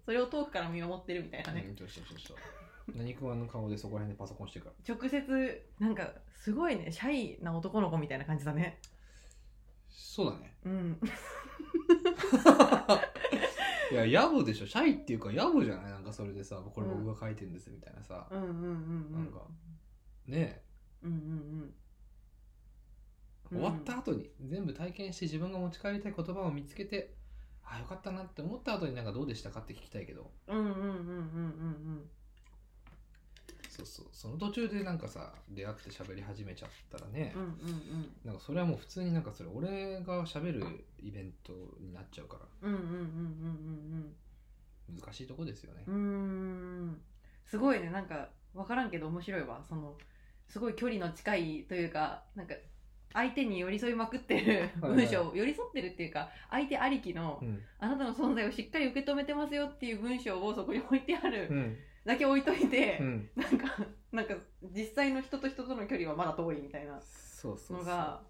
S1: それを遠くから見守ってるみたいなね、
S2: うんそうそうそうそう何食わぬ顔でそこら辺でパソコンしてるから。
S1: 直接なんかすごいねシャイな男の子みたいな感じだね。
S2: そうだね。
S1: うん。
S2: いや野暮でしょ。シャイっていうか野暮じゃない？なんかそれでさこれ僕が書いてるんですみたいなさ、
S1: うんうんうんうん
S2: なんかね
S1: うん。うん。
S2: 終わった後に全部体験して自分が持ち帰りたい言葉を見つけてあよかったなって思った後になんかどうでしたかって聞きたいけど。
S1: うんうんうんうんうんうん
S2: そうそう。その途中でなんかさ出会って喋り始めちゃったらね、
S1: うんうん
S2: なんかそれはもう普通になんかそれ俺が喋るイベントになっちゃうから。
S1: うんうんうんうんうん
S2: 難しいとこですよね。
S1: うんうんうーん。すごいね。なんか分からんけど面白いわ。そのすごい距離の近いというかなんか相手に寄り添いまくってる
S2: はいはい。
S1: 文章、寄り添ってるっていうか相手ありきの、
S2: うん、
S1: あなたの存在をしっかり受け止めてますよっていう文章をそこに置いてある
S2: うん
S1: だけ置いといて、
S2: うん、
S1: なんかなんか実際の人と人との距離はまだ遠いみたいな
S2: そうそうそう。
S1: のが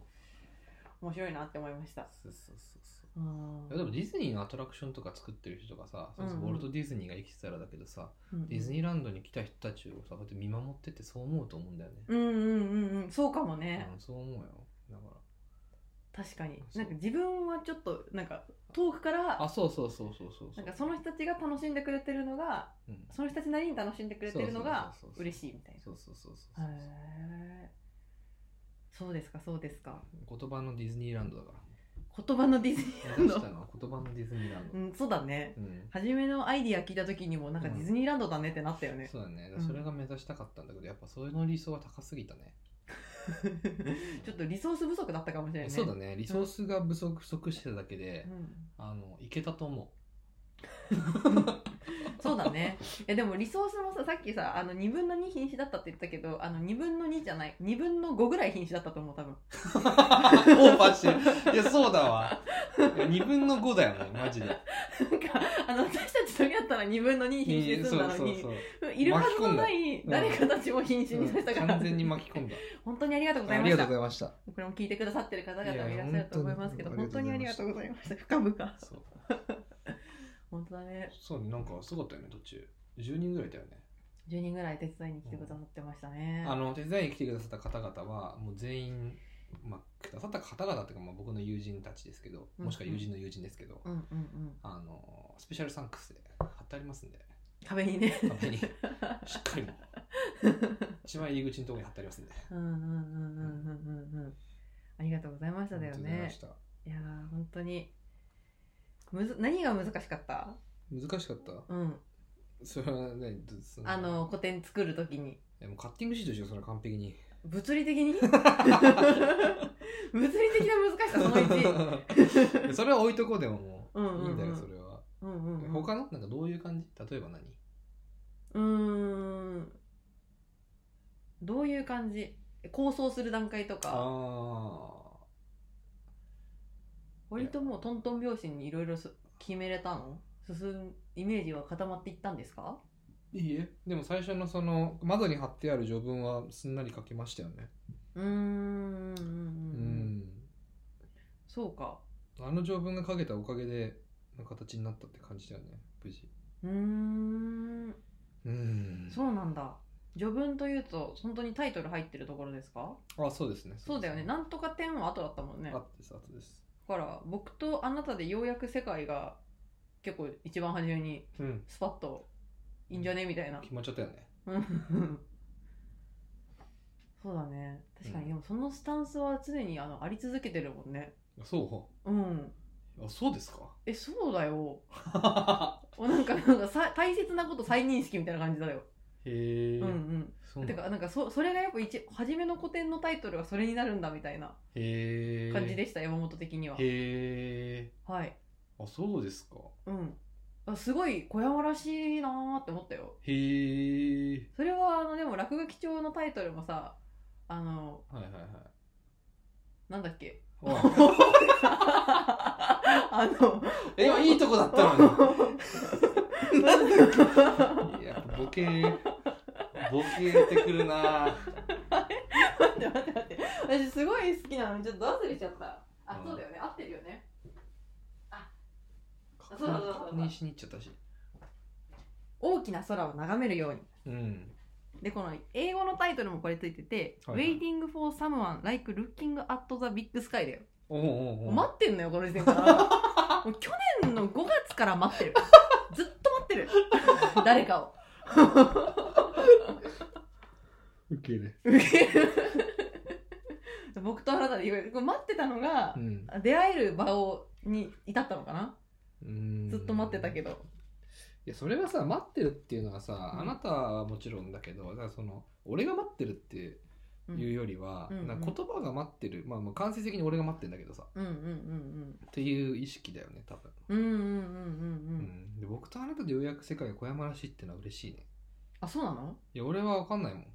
S1: 面白いなって思いました。
S2: そうそうそうそう。
S1: うん。
S2: いやでもディズニーのアトラクションとか作ってる人がさ、そウォルト・ディズニーが生きてたらだけどさ、
S1: うん
S2: ディズニーランドに来た人たちをさこうやって見守っててそう思うと思うんだよね、
S1: うんうんうんうん。そうかもね、
S2: うん、そう思うよ。だか
S1: 確かに。
S2: そう。
S1: なんか自分はちょっとなんか遠くから
S2: らあそうそうそうそうそう。
S1: なんかその人たちが楽しんでくれてるのが
S2: うん、
S1: その人たちなりに楽しんでくれてるのが嬉しいみたいな。
S2: そうそうそうそう
S1: へえそうですかそうですか。
S2: 言葉のディズニーランドだから。
S1: 言葉のディズニーランド？
S2: 言葉のディズニーランド、
S1: うんそうだね
S2: うん
S1: 初めのアイディア聞いた時にもなんか
S2: うん
S1: ディズニーランド。だねってなったよね、
S2: そうだね。
S1: うん。
S2: それが目指したかったんだけどやっぱそれの理想は高すぎたね
S1: ちょっとリソース不足だったかもしれないね。
S2: そうだね。リソースが不足不足してただけで、
S1: うん。
S2: あのいけたと思
S1: そうだね。えでもリソースもささっきさあの2分の2品種だったって言ったけどあの2分の2じゃない2分の5ぐらい品種だったと思う多分。
S2: う オーバーしてる。いやそうだわ。2分の5だよねマジで。
S1: なんかあの私たちとやったら2分の2品種で済んだのに
S2: そうそう
S1: いるはずのない
S2: うん
S1: 誰かたちも品種にさせた
S2: そう、
S1: から、
S2: 完全に巻き込んだ。
S1: 本当にありがとうござい
S2: ありがと
S1: ました
S2: うございました。
S1: これも聞いてくださってる方々もいらっしゃると思いますけど本当にありがとうございました。深々
S2: そう
S1: 本当だね。
S2: そうなんかすごかったよね途中。10人ぐらいいたよね。
S1: 10人ぐらい手伝いに来てくださってましたね、
S2: あの手伝いに来てくださった方々はもう全員まあくださった方々っていうか、まあ、僕の友人たちですけど
S1: うん
S2: もしくは友人の友人ですけど、
S1: うんうんうん。
S2: あのスペシャルサンクスで貼ってありますんで。
S1: 壁にね。
S2: 壁に。しっかり一番入り口のところに貼ってありますんで。
S1: うんうんうんうんうんうんうん。ありがとうございましただよ
S2: ありがとうございま
S1: ね
S2: した。
S1: いやー本当にむず何が難しかった？
S2: 難しかった？
S1: うん。
S2: それはねどそ
S1: あの古典作るときに
S2: でもカッティングシートでしょそれは完璧に。
S1: 物理的に？物理的な難しさその1
S2: それは置いとこうでもも
S1: う。んうんうん。
S2: ういいんだよそれは、
S1: うんうんうん。
S2: 他の？なんかどういう感じ？例えば何？
S1: うーん。どういう感じ？構想する段階とか。
S2: あ
S1: 割ともうトントン拍子にいろいろ決めれたの？進むイメージは固まっていったんですか？
S2: いいえ。でも最初のその窓に貼ってある序文はすんなり書けましたよね。
S1: うーんうんうんそうか。
S2: あの序文が書けたおかげでの形になったって感じだよね無事。
S1: うーん。
S2: うん。
S1: そうなんだ。序文というと本当にタイトル入ってるところですか？
S2: あそうですね。
S1: そうだよね。なんとか点は後だったもんね。だ
S2: あってさ後です
S1: から僕とあなたでようやく世界が結構一番初めに
S2: うん。
S1: スパッといいんじゃねみたいな。
S2: 決まっちゃったよね。
S1: うん。そうだね。確かに、
S2: うん。
S1: でもそのスタンスは常にあのあり続けてるもんね。
S2: あそ
S1: う？ん。
S2: うあそうですか？
S1: えそうだよ。おなんかなんかさ大切なこと再認識みたいな感じだよ、
S2: へえ
S1: うんうん。
S2: そうなんだ。
S1: てかなんかそそれがやっぱ一初めの古典のタイトルがそれになるんだみたいな
S2: へえ
S1: 感じでした、山本的には。
S2: へえ
S1: はい。
S2: あそうですか。
S1: うん。あすごい小山らしいなーって思ったよ。
S2: へえ
S1: それはあのでも落書き帳のタイトルもさあの
S2: はいはいはい。
S1: なんだっけ？あ。の
S2: え今いいとこだったのに。いやボケボケてくるな。
S1: 待って待って待って。私すごい好きなのにちょっと忘れちゃった。あ、
S2: うん。
S1: そうだよね。合ってるよね。
S2: 確
S1: そうそうそうそう
S2: 認しに行っちゃったし。
S1: 大きな空を眺めるように。
S2: うん。
S1: でこの英語のタイトルもこれついてて「
S2: はいはい。
S1: Waiting for someone like looking at the big sky」だよ、
S2: おうおうおう。
S1: 待ってんのよこの時点から もう去年の5月から待ってる。ずっと待ってる。誰かを
S2: ウケる。
S1: 僕とあなたで待ってたのが
S2: う、ん。
S1: 出会える場をに至ったのかな？
S2: うん。
S1: ずっと待ってたけど。
S2: いやそれはさ待ってるっていうのはさ、
S1: うん。
S2: あなたはもちろんだけどだからその俺が待ってるっていうよりは、
S1: うん
S2: なんか言葉が待ってる、まあまあ間接的に俺が待ってるんだけどさ。
S1: うんうんうん
S2: っていう意識だよね多分、
S1: うんうんうんうんうんう
S2: うん。んで僕とあなたでようやく世界が小山らしいってのは嬉しいね。
S1: あそうなの？
S2: いや俺は分かんないもん。
S1: へ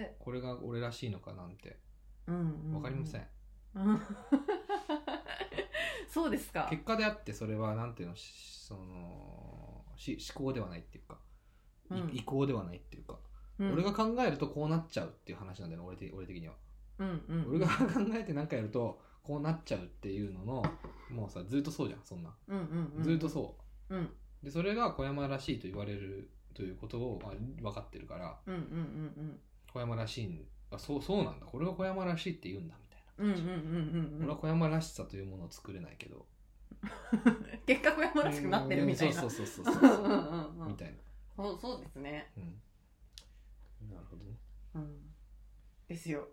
S1: え。
S2: これが俺らしいのかなんて。
S1: うんうんうん。
S2: 分かりません、
S1: うん。そうですか。
S2: 結果であってそれはなんていうのしそのし思考ではないっていうか、い
S1: うん。
S2: 意向ではないっていうか、
S1: うん。
S2: 俺が考えるとこうなっちゃうっていう話なんだよね俺的俺的には。
S1: うんうん。
S2: 俺が考えて何かやるとこうなっちゃうっていうののもうさずっとそうじゃんそんな、
S1: うんうんうん。
S2: ずっとそう。
S1: うん。
S2: でそれが小山らしいと言われるということを、まあ、分かってるから
S1: うんうんうん
S2: 小山らしいんあそうそうなんだ。これが小山らしいって言うんだみたいな
S1: うんうんうんうんうん。
S2: 俺は小山らしさというものを作れないけど。
S1: 結果小山らしくなってるみたいな。
S2: うんそうそうそうそう
S1: う。ん
S2: そう
S1: うんうん。
S2: みたいな。
S1: そうそうですね。
S2: うんなるほどね。
S1: うん。ですよ。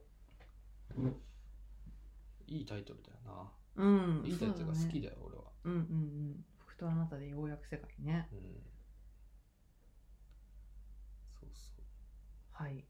S2: いいタイトルだよな、
S1: うん
S2: いいタイトルが好き
S1: だ
S2: だよ俺は。
S1: うんうんうん。僕とあなたでようやく世界ね。
S2: うん。そうそう。
S1: はい。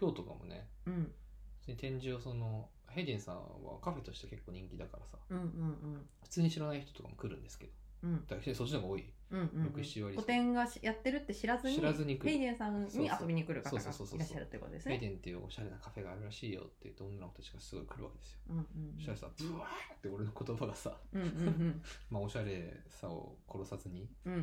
S2: 今日とかもね
S1: うん。
S2: 普通に展示をそのヘイデンさんはカフェとして結構人気だからさ。
S1: うんうん。
S2: 普通に知らない人とかも来るんですけど
S1: うん。うん
S2: だからそっちの方が多い。
S1: うんうん
S2: 6 7割
S1: 古典がしやってるって知らずに
S2: 知らずに来る
S1: ヘイデンさんに遊びに来る方がいらっしゃるということですね。
S2: ヘイデンっていうおしゃれなカフェがあるらしいよって言って女の子たちがすごい来るわけですよ。
S1: うんうん
S2: そしたらさブワーって俺の言葉がさ、
S1: うんうんうん。
S2: まあ、おしゃれさを殺さずに
S1: うんうんう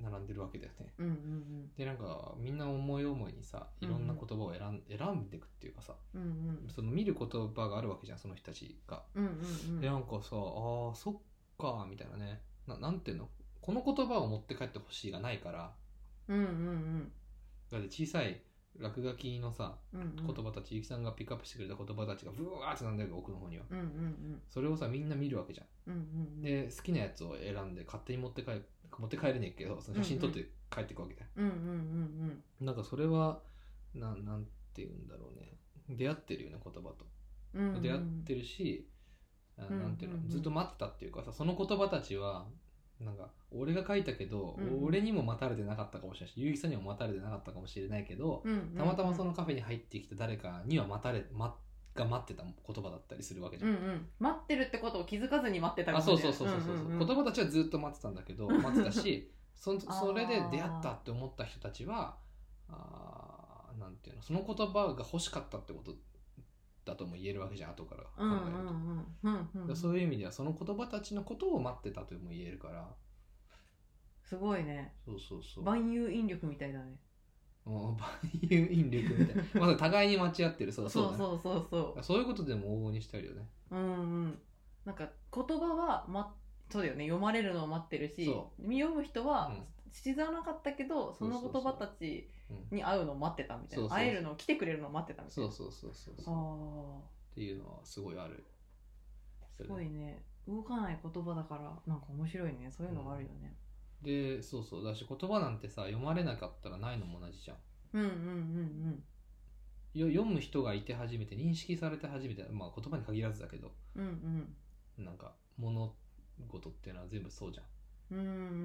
S1: ん。
S2: 並んでるわけだよね。
S1: うんうん
S2: でなんかみんな思い思いにさいろんな言葉を選ん,、選んでいくっていうかさ
S1: うんうん。
S2: その見る言葉があるわけじゃんその人たちが、
S1: うんうんうん。
S2: でなんかさあーそっかみたいなねななんていうの？この言葉を持って帰ってほしいがないから。
S1: うんうんうん。
S2: だって小さい落書きのさ
S1: うんうん。
S2: 言葉たち、ゆきさんがピックアップしてくれた言葉たちがブワーってなんだけど奥の方には。
S1: うんうんうん。
S2: それをさみんな見るわけじゃん。
S1: うんうん
S2: で好きなやつを選んで勝手に持って帰持って帰れねえけどその写真撮って帰っていくわけだよ、
S1: うんうんうん
S2: なんかそれはななんて言うんだろうね。出会ってるよね言葉と、
S1: うんうん。
S2: 出会ってるしなんていうの、
S1: うん。うん
S2: ずっと待ってたっていうかさその言葉たちはなんか俺が書いたけど、
S1: うんうん。
S2: 俺にも待たれてなかったかもしれないしゆうきさんにも待たれてなかったかもしれないけど、
S1: うんうん
S2: たまたまそのカフェに入ってきた誰かには待たれ、ま、が待ってた言葉だったりするわけじゃん。
S1: うんうん。待ってるってことを気づかずに待ってたか
S2: あ
S1: もしれない。
S2: そうそうそうそうそう,、
S1: んんん。
S2: 言葉たちはずっと待ってたんだけど 待ってたしそ それで出会ったって思った人たちはあーなんていうのその言葉が欲しかったってことだとも言えるわけじゃん後から考えると、
S1: うんうんうん
S2: でそういう意味ではその言葉たちのことを待ってたとも言えるから。
S1: すごいね。
S2: そうそうそう。
S1: 万有引力みたいだね。
S2: 万有引力みたいな。まあ互いに間違ってる。そう
S1: そ
S2: そうう
S1: そうそうそう。
S2: そういうことでも往々にしたいよね。
S1: うんうん。なんか言葉は、ま、そうだよね。読まれるのを待ってるし
S2: そ
S1: 読む人は
S2: うん
S1: 知らなかったけど、その言葉たち
S2: うん。
S1: に会うのを待ってたみたいな。会えるのを来てくれるのを待ってたみたいな。
S2: そうそうそうそう。そう
S1: あ
S2: っていうのはすごいある。
S1: ーすごいね。動かない言葉だからなんか面白いね。そういうのがあるよね、
S2: でそうそう。だし言葉なんてさ読まれなかったらないのも同じじゃん。
S1: うん、うんうん
S2: よ読む人がいて初めて認識されて初めてまあ言葉に限らずだけど。
S1: うんうん。うん
S2: なんか物事っていうのは全部そうじゃん、
S1: うんうんうん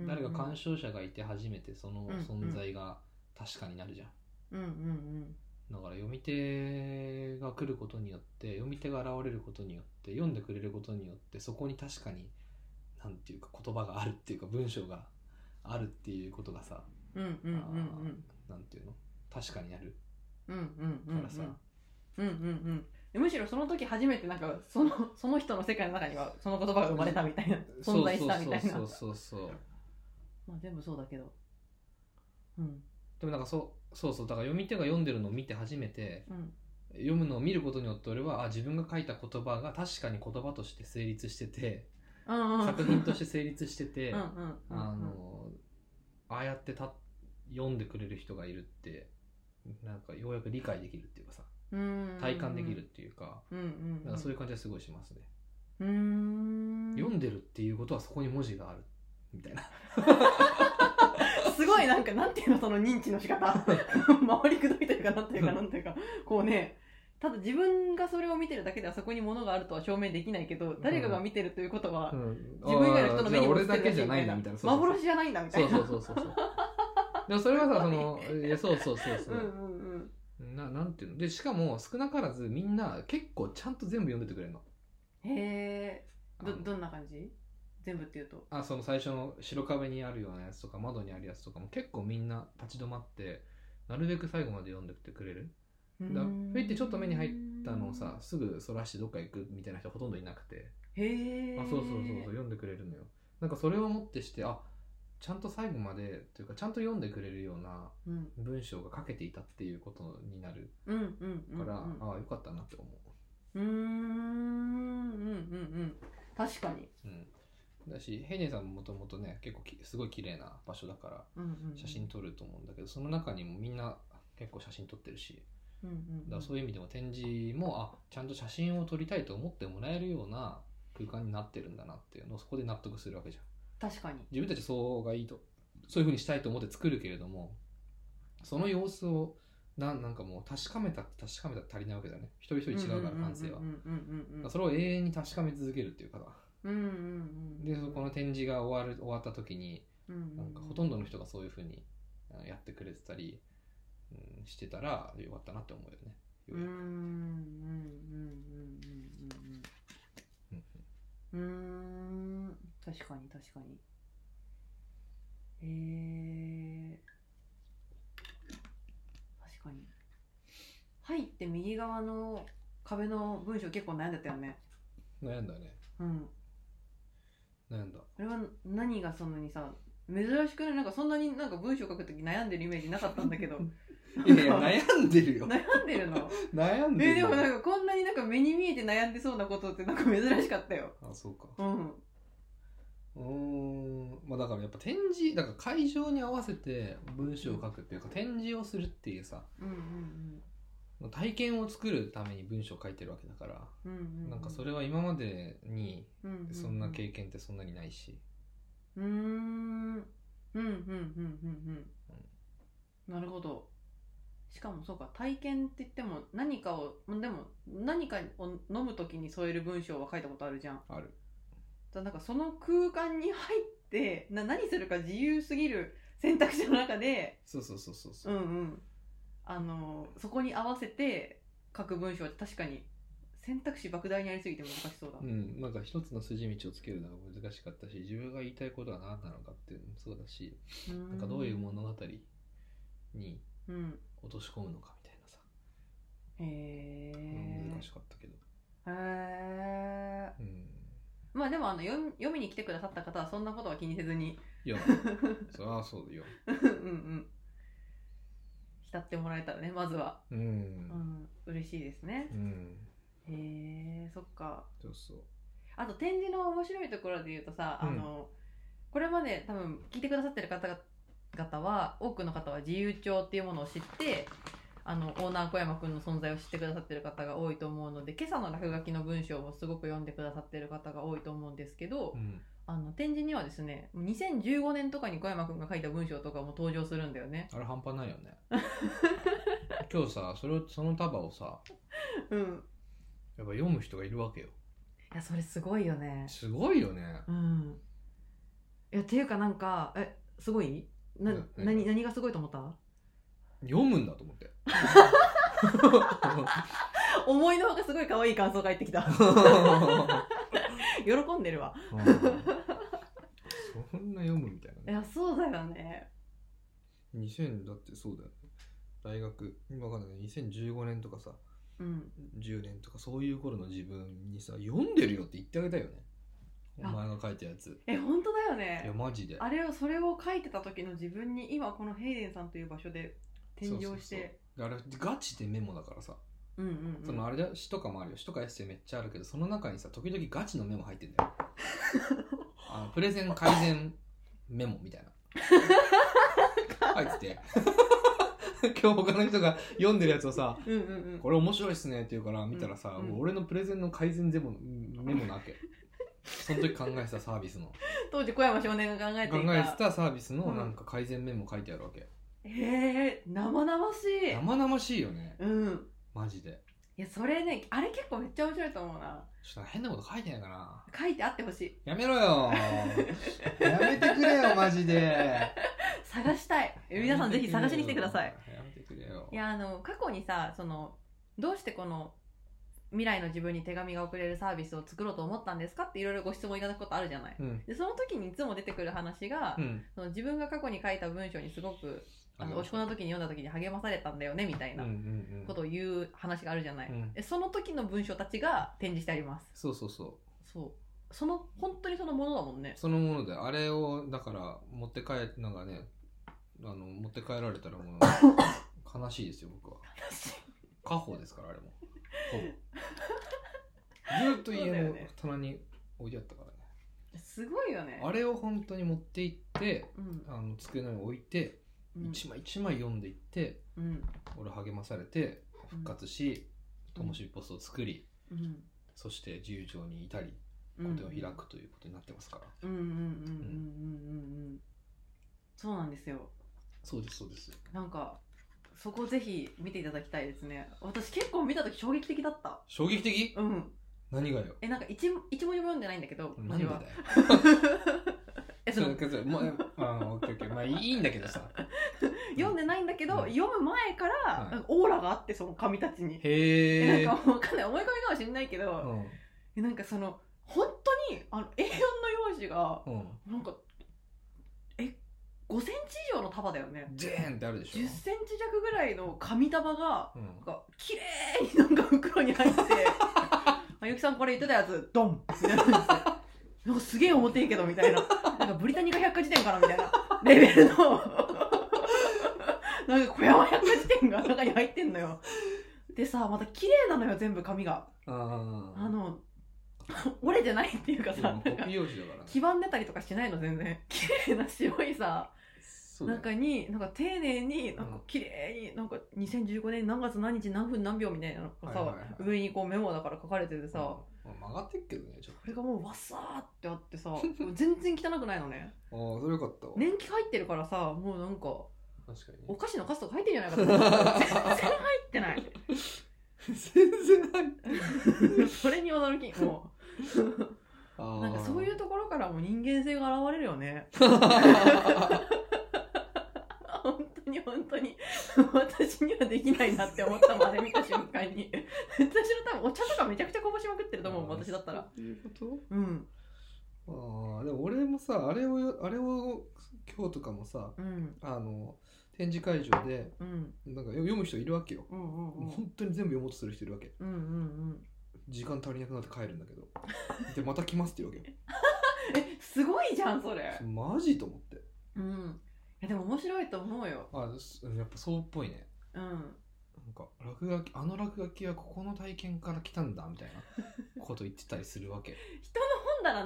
S2: 誰か鑑賞者がいて初めてその存在が確かになるじゃん、
S1: うんうん
S2: だから読み手が来ることによって読み手が現れることによって読んでくれることによってそこに確かになんていうか言葉があるっていうか文章があるっていうことがさ
S1: うんうん
S2: ていうの？確かになる。からさ、
S1: うんうんうん。でむしろその時初めてなんかその その人の世界の中にはその言葉が生まれたみたいな存在したみたいな。
S2: そうそうそうそう。
S1: まあ全部そうだけど。うん。
S2: でもなんかそうそうそう。だから読み手が読んでるのを見て初めて
S1: うん。
S2: 読むのを見ることによって俺はあ自分が書いた言葉が確かに言葉として成立してて
S1: うんうん。
S2: 作品として成立してて、
S1: うん
S2: あのああやってた読んでくれる人がいるってなんかようやく理解できるっていうかさ。
S1: うん
S2: 体感できるっていうか,、かそういう感じはすごいしますね、
S1: うーん。
S2: 読んでるっていうことはそこに文字があるみたいな。
S1: すごいなんかなんていうのその認知の仕方。回りくどいというかなんていうか なんていうか。こうねただ自分がそれを見てるだけではそこに物があるとは証明できないけど誰かが見てるということは、自分以外の人の目にも映ってる
S2: 俺だけじゃないなみたいな。
S1: 幻じゃないんだみたいな。
S2: そうそうそうそうそう。でもそれはさその いやそうそうそうそう。う、
S1: んうんうん
S2: ななんていうの？でしかも少なからずみんな結構ちゃんと全部読んでてくれるの。
S1: へえ。どどんな感じ？全部っていうと。
S2: あその最初の白壁にあるようなやつとか窓にあるやつとかも結構みんな立ち止まってなるべく最後まで読んでってくれる？だフェイってちょっと目に入ったのをさすぐそらしてどっか行くみたいな人ほとんどいなくて。
S1: へえ。
S2: あそうそうそうそう読んでくれるのよ。なんかそれをもってしてあちゃんと最後までというかちゃんと読んでくれるような
S1: うん。
S2: 文章が書けていたっていうことになるから、
S1: うん
S2: ああよかったなって思
S1: う。ーんうんうんうん確かに。
S2: う、うん、だしヘイネさんももともとね結構きすごい綺麗な場所だから写真撮ると思うんだけどその中にもみんな結構写真撮ってるし。
S1: うんうん。
S2: だからそういう意味でも展示もあちゃんと写真を撮りたいと思ってもらえるような空間になってるんだなっていうのをそこで納得するわけじゃん
S1: 確かに。
S2: 自分たちそうがいいとそういうふうにしたいと思って作るけれどもその様子をなんなんかもう確かめた確かめた足りないわけだよね。一人一人違うから感性は。それを永遠に確かめ続けるっていうかでそこの展示が終わる終わった時になんかほとんどの人がそういうふうにやってくれてたり、うん、してたらよかったなって思うよね。
S1: ようやく。うん。確かに確かにえー、確かに入って右側の壁の文章結構悩んでたよね
S2: 悩んだね。
S1: うん
S2: 悩んだ。
S1: あれは何がそんなにさ珍しくない？なんかそんなになんか文章書くとき悩んでるイメージなかったんだけど
S2: いやいや、悩んでるよ。
S1: 悩んでるの？
S2: 悩んでるよ。
S1: えでもなんかこんなになんか目に見えて悩んでそうなことってなんか珍しかったよ
S2: あ、そうか。
S1: うん
S2: うーん。まあだからやっぱ展示、だから会場に合わせて文章を書くっていうか、展示をするっていうさ、
S1: うんうん
S2: 体験を作るために文章を書いてるわけだから、
S1: うんうんうん。
S2: なんかそれは今までに
S1: うんうんうん
S2: そんな経験ってそんなにないし、
S1: うーんうんうんうんうん。うん。なるほど。しかもそうか体験って言っても何かをでも何かを飲む時に添える文章は書いたことあるじゃん。
S2: ある。
S1: だなんかその空間に入ってな何するか自由すぎる選択肢の中で
S2: そうそうそうそうそう。う。
S1: んうん。あのそこに合わせて書く文章は確かに選択肢莫大にありすぎて難しそうだ、
S2: うん、なんか一つの筋道をつけるのが難しかったし自分が言いたいことは何なのかっていうのもそうだし
S1: な
S2: なんかどういう物語に
S1: うん。
S2: 落とし込むのかみたいなさ。
S1: へえ
S2: 難しかったけど、
S1: へえ
S2: うん、
S1: まあでもあの読み読みに来てくださった方はそんなことは気にせずに。
S2: いや そりゃそうだよ。
S1: うんうん。浸ってもらえたらねまずは、
S2: うん、
S1: うん、嬉しいですね。
S2: うん、
S1: へえそっか。
S2: そうそう。
S1: あと展示の面白いところで言うとさ、
S2: うん。
S1: あのこれまで多分聞いてくださってる方々は多くの方は自由帳っていうものを知ってあのオーナー小山くんの存在を知ってくださってる方が多いと思うので今朝の落書きの文章もすごく読んでくださってる方が多いと思うんですけど、
S2: うん、
S1: あの展示にはですね2015年とかに小山くんが書いた文章とかも登場するんだよね。
S2: あれ半端ないよね。今日さそれをその束をさ
S1: うん、
S2: やっぱ読む人がいるわけよ。
S1: いやそれすごいよね。
S2: すごいよね。
S1: うん。いやっていうかなんかえすごい？な
S2: な
S1: 何何がすごいと思った？
S2: 読むんだと思って。
S1: 思いのほかすごい可愛い感想返ってきた。喜んでるわ。
S2: うん。そんな読むみたい
S1: いやそうだよね。
S2: な2000だってそうだよね。大学今わかんない2015年とかさ
S1: うん。
S2: 10年とかそういう頃の自分にさ読んでるよって言ってあげたいよね。お
S1: あ
S2: 前が書いたやつ。
S1: え本当だよ
S2: いや
S1: ね
S2: マジで。
S1: あれをそれを書いてた時の自分に今このヘイデンさんという場所で転生して。
S2: あれガチでメモだからさ、
S1: うんうんうん。
S2: そのあれだよ詩とかもあるよ。詩とかエッセイめっちゃあるけどその中にさ時々ガチのメモ入ってんだよ。あのプレゼン改善メモみたいな。入ってて。今日他の人が読んでるやつをさ
S1: うんうんうん。
S2: これ面白いっすねって言うから見たらさ、
S1: うん
S2: もう俺のプレゼンの改善ゼモのメモなわけ。その時考えてたサービスの。
S1: 当時小山少年が考えていた。
S2: 考えてたサービスの
S1: うん
S2: なんか改善メモ書いてあるわけ、
S1: へえ生々しい。
S2: 生々しいよね。
S1: うん。
S2: マジで。
S1: いやそれねあれ結構めっちゃ面白いと思うな。
S2: ちょっと変なこと書いてないかな。
S1: 書いてあってほしい。
S2: やめろよ。やめてくれよマジで。
S1: 探したい。皆さんぜひ探しに来てください。
S2: やめてくれよ。
S1: いやあの過去にさそのどうしてこの未来の自分に手紙が送れるサービスを作ろうと思ったんですか？っていろいろご質問いただくことあるじゃない。
S2: うん。
S1: でその時にいつも出てくる話が、
S2: うん。
S1: その自分が過去に書いた文章にすごくあの落ち込んだ時に読んだ時に励まされたんだよねみたいなことを言う話があるじゃない。
S2: うん。
S1: でその時の文章たちが展示してあります。
S2: そうそうそう。
S1: そう。その本当にそのものだもんね。
S2: そのものであれをだから持って帰なんかねあの持って帰られたらもう 悲しいですよ僕は。家宝ですからあれも。ずっと家の棚に置いてあったからね。
S1: すごいよね。
S2: あれを本当に持って行って
S1: うん。
S2: あの机の上に置いて
S1: うん
S2: 一枚一枚読んでいって
S1: うん。
S2: 俺励まされて復活しともしびポストを作り
S1: うん。
S2: そして自由帳にいたり
S1: うん。
S2: 個展を開くということになってますから。
S1: うんうんうんうんうんうんうんそうなんですよ。
S2: そうですそうです。
S1: なんかそこぜひ見ていただきたいですね。私結構見た時衝撃的だった。
S2: 衝撃的？
S1: うん。
S2: 何がよ？
S1: えなんか一も一文読んでないんだけど
S2: なんでだよ
S1: えその
S2: それそれもうあのオッケーオッケー。まあいいんだけどさ。
S1: 読んでないんだけど、
S2: うん。
S1: 読む前から、かオーラがあってその紙たちに。
S2: へえ
S1: えなんかわかんない。思い込みかもしれないけど、えなんかその本当にあの A4 の用紙が
S2: うん。うん
S1: なんかえ5センチ以上の束だよね。
S2: ジェーンってあるでしょ。
S1: 10センチ弱ぐらいの紙束が
S2: うん。
S1: なんか綺麗になんか袋に入って あゆきさんこれ言ってたやつドンみたいななんかすげえ重ていけどみたいな。なんかブリタニカ百科事典かなみたいな。レベルの。なんか小山百科事典が中に入ってんのよ。でさまた綺麗なのよ全部紙が。
S2: あ
S1: あの折れてないっていうか
S2: あ
S1: さなん黄ばんでたりとかしないの全然。綺麗な白いさ中になんか丁寧になんか綺麗になんか2015年何月何日何分何秒みたいなのがさ、上にこうメモだから書かれててさ、
S2: うん曲がってっけどねちょっ
S1: これがもうわっさーってあってさ全然汚くないのね。
S2: とああそれよかったわ。
S1: 年季入ってるからさもうなんか
S2: 確かに
S1: お菓子のカスとか入ってんじゃないかと思った全然入ってない。
S2: 全然入って
S1: それに驚きも
S2: あ
S1: うなんかそういうところからも人間性が現れるよね。本 当に本当に 私にはできないなって思ったもんあれ見た瞬間に。私の多分お茶とかめちゃくちゃこぼしまくってると思う私だったら。
S2: いうこと？
S1: うん。
S2: ああでも俺もさあれをあれを今日とかもさ
S1: うん。
S2: あの展示会場で
S1: うん。
S2: なんか読む人いるわけよ、
S1: うんうんうん。
S2: 本当に全部読もうとする人いるわけ。
S1: うんうんうん。
S2: 時間足りなくなって帰るんだけど。でまた来ますって言うわけよ。
S1: えすごいじゃんそれ。
S2: マジと思って。
S1: うんいやでも面白いと思うよ。
S2: あすやっぱそうっぽいね。
S1: うん。
S2: なんか落書きあの落書きはここの体験から来たんだみたいな こと言ってたりするわけ。
S1: 人の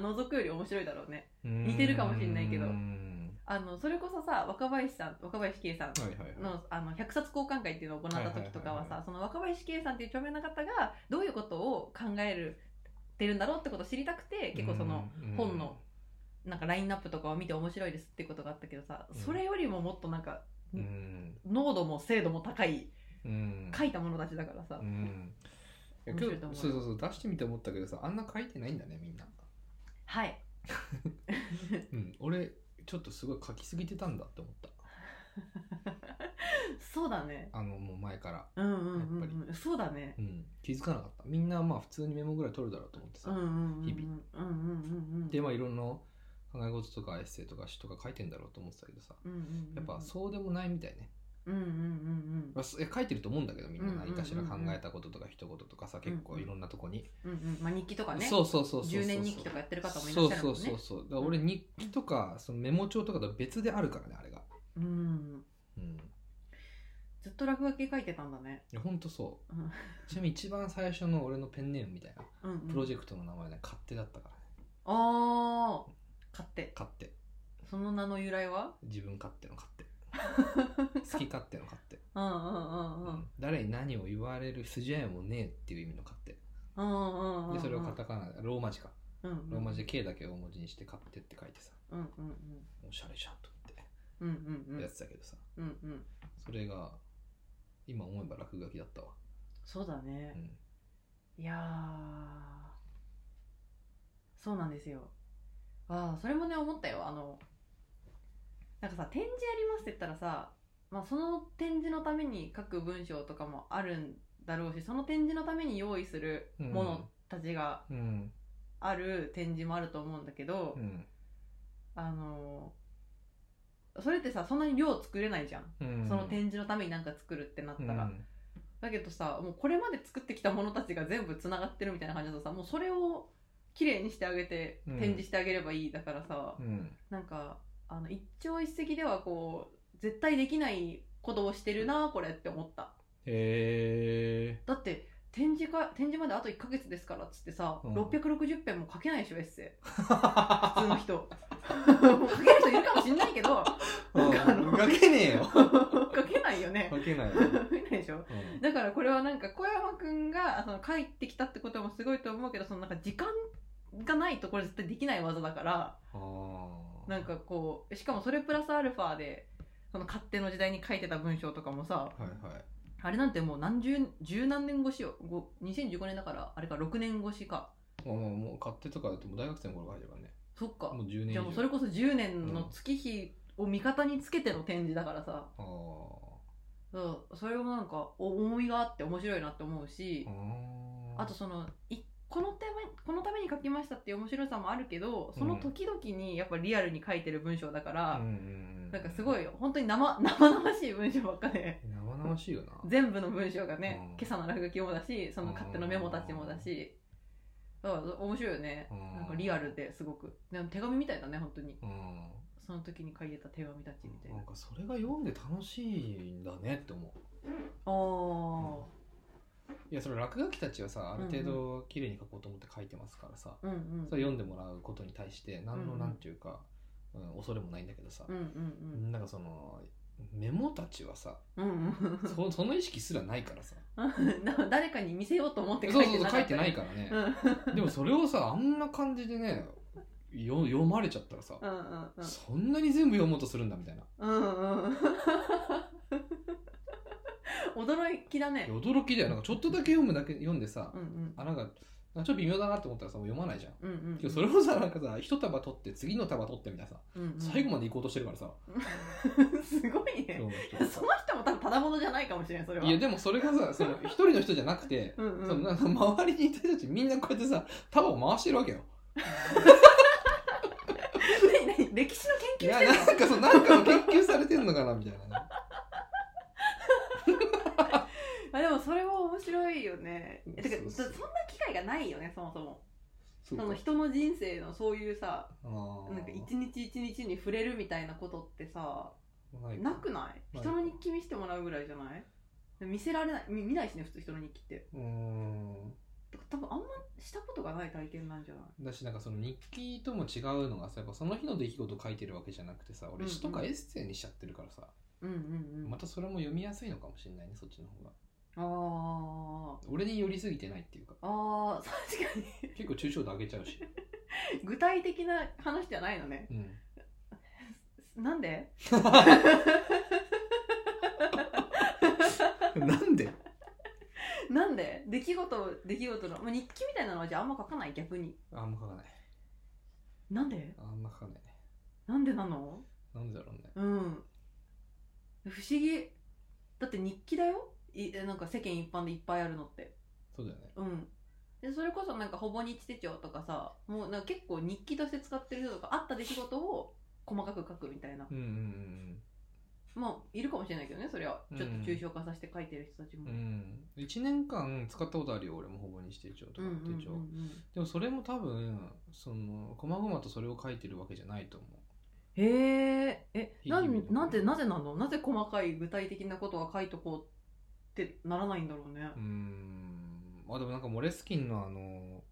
S1: 本棚覗くより面白いだろうね。似てるかもしれないけど。あのそれこそさ若林さん若林圭さん
S2: はいはいはい。
S1: のあの100冊交換会っていうのを行った時とかはさその若林圭さんっていう著名な方がどういうことを考えるてるんだろうってことを知りたくて結構その
S2: うん。
S1: 本のなんかラインナップとかを見て面白いですってことがあったけどさ
S2: うん。
S1: それよりももっとなんか
S2: うん。
S1: 濃度も精度も高い
S2: うん。
S1: 書いた者たちだからさ。
S2: うん。いや
S1: 面白いと思う
S2: そうそうそう出してみて思ったけどさあんな書いてないんだねみんな。
S1: はい。
S2: うん。俺ちょっとすごい書きすぎてたんだって思った。
S1: そうだね。
S2: あのもう前から。
S1: うんうんうん
S2: やっぱ
S1: うんそうだね。
S2: うん。気づかなかった。みんなまあ普通にメモぐらい取るだろうと思ってさ、
S1: うんうんうんうん。
S2: 日
S1: うんうんうんうん。
S2: でまあいろんな考え事とかエッセイとか詩とか書いてんだろうと思ってたけどさ。
S1: うんうんうん
S2: やっぱそうでもないみたいね、
S1: うんうんうん
S2: まあ、すえ書いてると思うんだけどみんな
S1: うんうんうんうん。
S2: 何かしら考えたこととか一言とかさ結構いろんなとこに、
S1: うんうん。うんまあ日記とかね。
S2: そうそうそうそうそう。
S1: 10年日記とかやってる方もいらっしゃるもんね。
S2: そうそうそうそう。俺日記とかそのメモ帳とかとは別であるからねあれが。
S1: うん。
S2: うん。
S1: ずっと落書き書いてたんだね。
S2: いやほんとそう。
S1: うん。
S2: ちなみに一番最初の俺のペンネームみたいな
S1: うんうん。
S2: プロジェクトの名前ね勝手だったからね。
S1: ああ勝手
S2: 勝手
S1: その名の由来は？
S2: 自分勝手の勝手 好き勝手の勝手、
S1: うんうんうんうん。
S2: うん。誰に何を言われる筋合いもねえっていう意味の勝手
S1: うんうんうん
S2: でそれをカタカナローマ字か。
S1: うんうん。
S2: ローマ字で K だけ大文字にして勝手って書いてさ。
S1: うんうん
S2: おしゃれじゃんと思って。
S1: うんうんうん。うん
S2: やってたけどさ。
S1: うんうん。
S2: それが今思えば落書きだったわ、
S1: そうだ
S2: う
S1: ね
S2: ん、
S1: いやー。そうなんですよああそれもね思ったよ。あのなんかさ展示やりますって言ったらさ、まあ、その展示のために書く文章とかもあるんだろうしその展示のために用意するものたちが
S2: うん
S1: ある展示もあると思うんだけど、
S2: うん。
S1: あのそれってさそんなに量作れないじゃん、
S2: うん。
S1: その展示のために何か作るってなったら、
S2: うん。
S1: だけどさもうこれまで作ってきたものたちが全部つながってるみたいな感じだとさもうそれを綺麗にしてあげて
S2: うん。
S1: 展示してあげればいいだからさ、
S2: うん。
S1: なんかあの一朝一夕ではこう絶対できないことをしてるなこれって思った。
S2: へえ
S1: だって展示か展示まであと1ヶ月ですからっつってさ、
S2: うん。
S1: 660編も書けないでしょエッセイ。普通の人。書ける人いるかもしんないけど。
S2: 書けねえよ。
S1: 書けないよね。
S2: 書けない。よ、
S1: 書けないでしょ。
S2: うん。
S1: だからこれはなんか小山くんがその帰ってきたってこともすごいと思うけどそのなんか時間がないとこれ絶対できない技だからなんかこうしかもそれプラスアルファでその勝手の時代に書いてた文章とかもさ
S2: はいはい。
S1: あれなんてもう何十十何年越しよ。ご2015年だからあれか6年越しか。
S2: もうもう勝手とかだともう大学生の頃が入るからね。
S1: そっか。
S2: もう10年
S1: じゃあもうそれこそ10年の月日を味方につけての展示だからさ、
S2: あー。
S1: そうそれもなんかお重みがあって面白いなって思うし、
S2: あ
S1: とそのいこのためこのために書きましたっていう面白さもあるけどその時々にやっぱリアルに書いてる文章だから、
S2: うんうんうん
S1: なんかすごい本当に生 生々しい文章ばっかで
S2: 生々しいよな。
S1: 全部の文章がね、
S2: うん。
S1: 今朝の落書きもだしその勝手のメモたちもだし、だから面白いよね、
S2: うん。
S1: なんかリアルですごく。でも手紙みたいだね本当に。
S2: うん。
S1: その時に書いてた手紙たちみたいな
S2: なんかそれが読んで楽しいんだねって思う
S1: あ
S2: いやそれ落書きたちはさある程
S1: うん
S2: 度綺麗に書こうと思って書いてますからさ、
S1: あうんうん。
S2: それ読んでもらうことに対して何の
S1: うん
S2: なんていうか、うん恐れもないんだけどさ
S1: う、んうん
S2: なんかそのメモたちはさ
S1: うんうん。うん
S2: そその意識すらないからさ。
S1: な誰かに見せようと思って書いてなかった
S2: そうそう書いてないからね、
S1: うん。
S2: でもそれをさあんな感じでねよ読まれちゃったらさ、
S1: うんうんうん。
S2: そんなに全部読もうとするんだみたいな。
S1: うんうん驚きだね。
S2: 驚きだよ。なんかちょっとだけ読むだけ読んでさ、
S1: うんうん。
S2: あなんかちょっと微妙だなって思ったらさもう読まないじゃん、
S1: うんうん
S2: けどそれをさなんかさ一束取って次の束取ってみたいなさ、
S1: うんうん。
S2: 最後まで行こうとしてるからさ、
S1: すごいね。その人も多分ただものじゃないかもしれないそれは。い
S2: やでもそれがさその一人の人じゃなくて、
S1: うんうん。
S2: そのなんか周りにいた人たちみんなこうやってさ束を回してるわけよ。
S1: 歴史の
S2: い
S1: 研究してる
S2: やなんかそうなんかの研究されてんのかなみたいなね
S1: でもそれは面白いよね。えてか
S2: そ
S1: んな機会がないよねそもそも。
S2: そ
S1: の人の人生のそういうさなんか一日一日に触れるみたいなことってさ
S2: な
S1: くない？人の日記見せてもらうぐらいじゃない？で見せられない見見ないしね普通人の日記って。
S2: うーん。
S1: 多分あんましたことがない体験なんじゃない？
S2: だしなんかその日記とも違うのがさやっぱその日の出来事を書いてるわけじゃなくてさ俺詩とかエッセイにしちゃってるからさ、
S1: うんうんうん。
S2: またそれも読みやすいのかもしれないねそっちの方が
S1: あー。
S2: 俺に寄りすぎてないっていうか。
S1: あー確かに。
S2: 結構抽象度上げちゃうし、
S1: 具体的な話じゃないのね。
S2: うん、
S1: なんで？
S2: なんで？
S1: なんで？出来事出来事の、まあ、日記みたいなのはじゃああんま書かない逆に。
S2: あんま書かない。
S1: なんで？
S2: あんま書かないね。
S1: なんでなの？
S2: なんでだろうね。
S1: うん。不思議。だって日記だよいなんか世間一般でいっぱいあるのって。
S2: そうだよね。
S1: うん。でそれこそなんかほぼ日手帳とかさもうなんか結構日記として使ってる人とかあった出来事を細かく書くみたいな。
S2: うんうん
S1: まあいるかもしれないけどねそれは。ちょっと
S2: うん
S1: 抽象化させて書いてる人たちも。
S2: うん。うん1年間使ったことあるよ俺もほぼ日手帳とか
S1: うんうんうん
S2: 手帳、でもそれも多分その細々とそれを書いてるわけじゃないと思う。
S1: へええなんなんでなぜなの？なぜ細かい具体的なことは書いとこうってならないんだろうね。
S2: うーんあでもなんかモレスキンのあの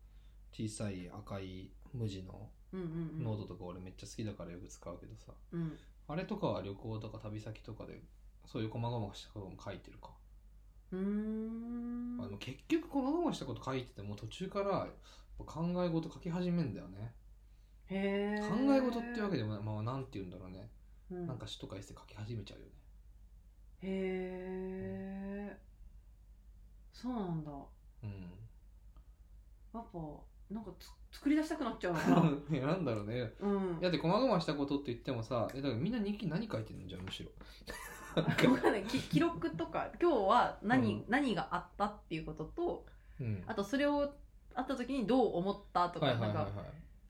S2: 小さい赤い無地のノートとか俺めっちゃ好きだからよく使うけどさ、
S1: うん。
S2: あれとかは旅行とか旅先とかでそういう細々したことも書いてるか、
S1: うーん。
S2: あの結局細々したこと書いてても途中から考え事書き始めんだよね。
S1: へえ
S2: 考え事ってわけでもまあなんて言うんだろうね、
S1: うん。
S2: なんか詩とかエッセイ書き始めちゃうよね
S1: へえそうなんだ。
S2: うん。
S1: やっぱなんかつ作り出したくなっちゃうな。
S2: いやなんだろうね。
S1: うん。
S2: だって細々したことって言ってもさえだからみんな日記何書いてんのじゃあむしろ。
S1: わかんない。き記録とか 今日は何,、
S2: うん。
S1: 何があったっていうことと
S2: うん。
S1: あとそれをあった時にどう思ったとか、
S2: はいはいはいはい。
S1: なんか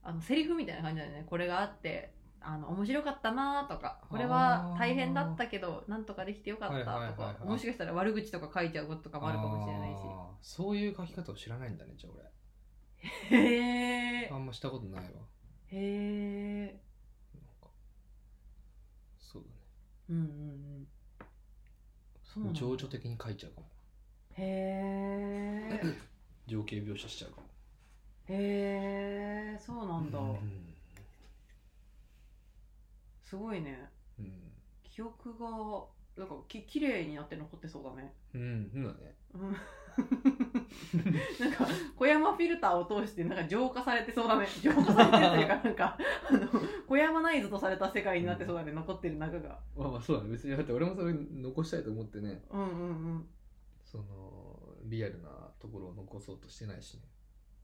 S1: あのセリフみたいな感じだよね。これがあってあの面白かったなとかこれは大変だったけどなんとかできてよかったとか、
S2: はいはいはいはい。
S1: もしかしたら悪口とか書いちゃうこととかもあるかもしれないし。
S2: そういう書き方を知らないんだねじゃあ俺。
S1: へえ
S2: あんましたことないわ。
S1: へえ
S2: なんかそう
S1: うんうんうん。そうなんだ。
S2: だね情緒的に書いちゃうかも。
S1: へえ
S2: 情景描写しちゃうかも。
S1: へえそうなんだ、
S2: うん
S1: すごいね。
S2: うん
S1: 記憶がなんかき綺麗になって残ってそうだね。
S2: うん。うんだね。
S1: うん。なんか小山フィルターを通してなんか浄化されてそうだね。浄化されてるというか なんかあの小山ナイズとされた世界になってそうだね、残ってる中が。
S2: まあまあそうだね。別にだって俺もそれ残したいと思ってね。
S1: うんうんうん。
S2: そのリアルなところを残そうとしてないしね。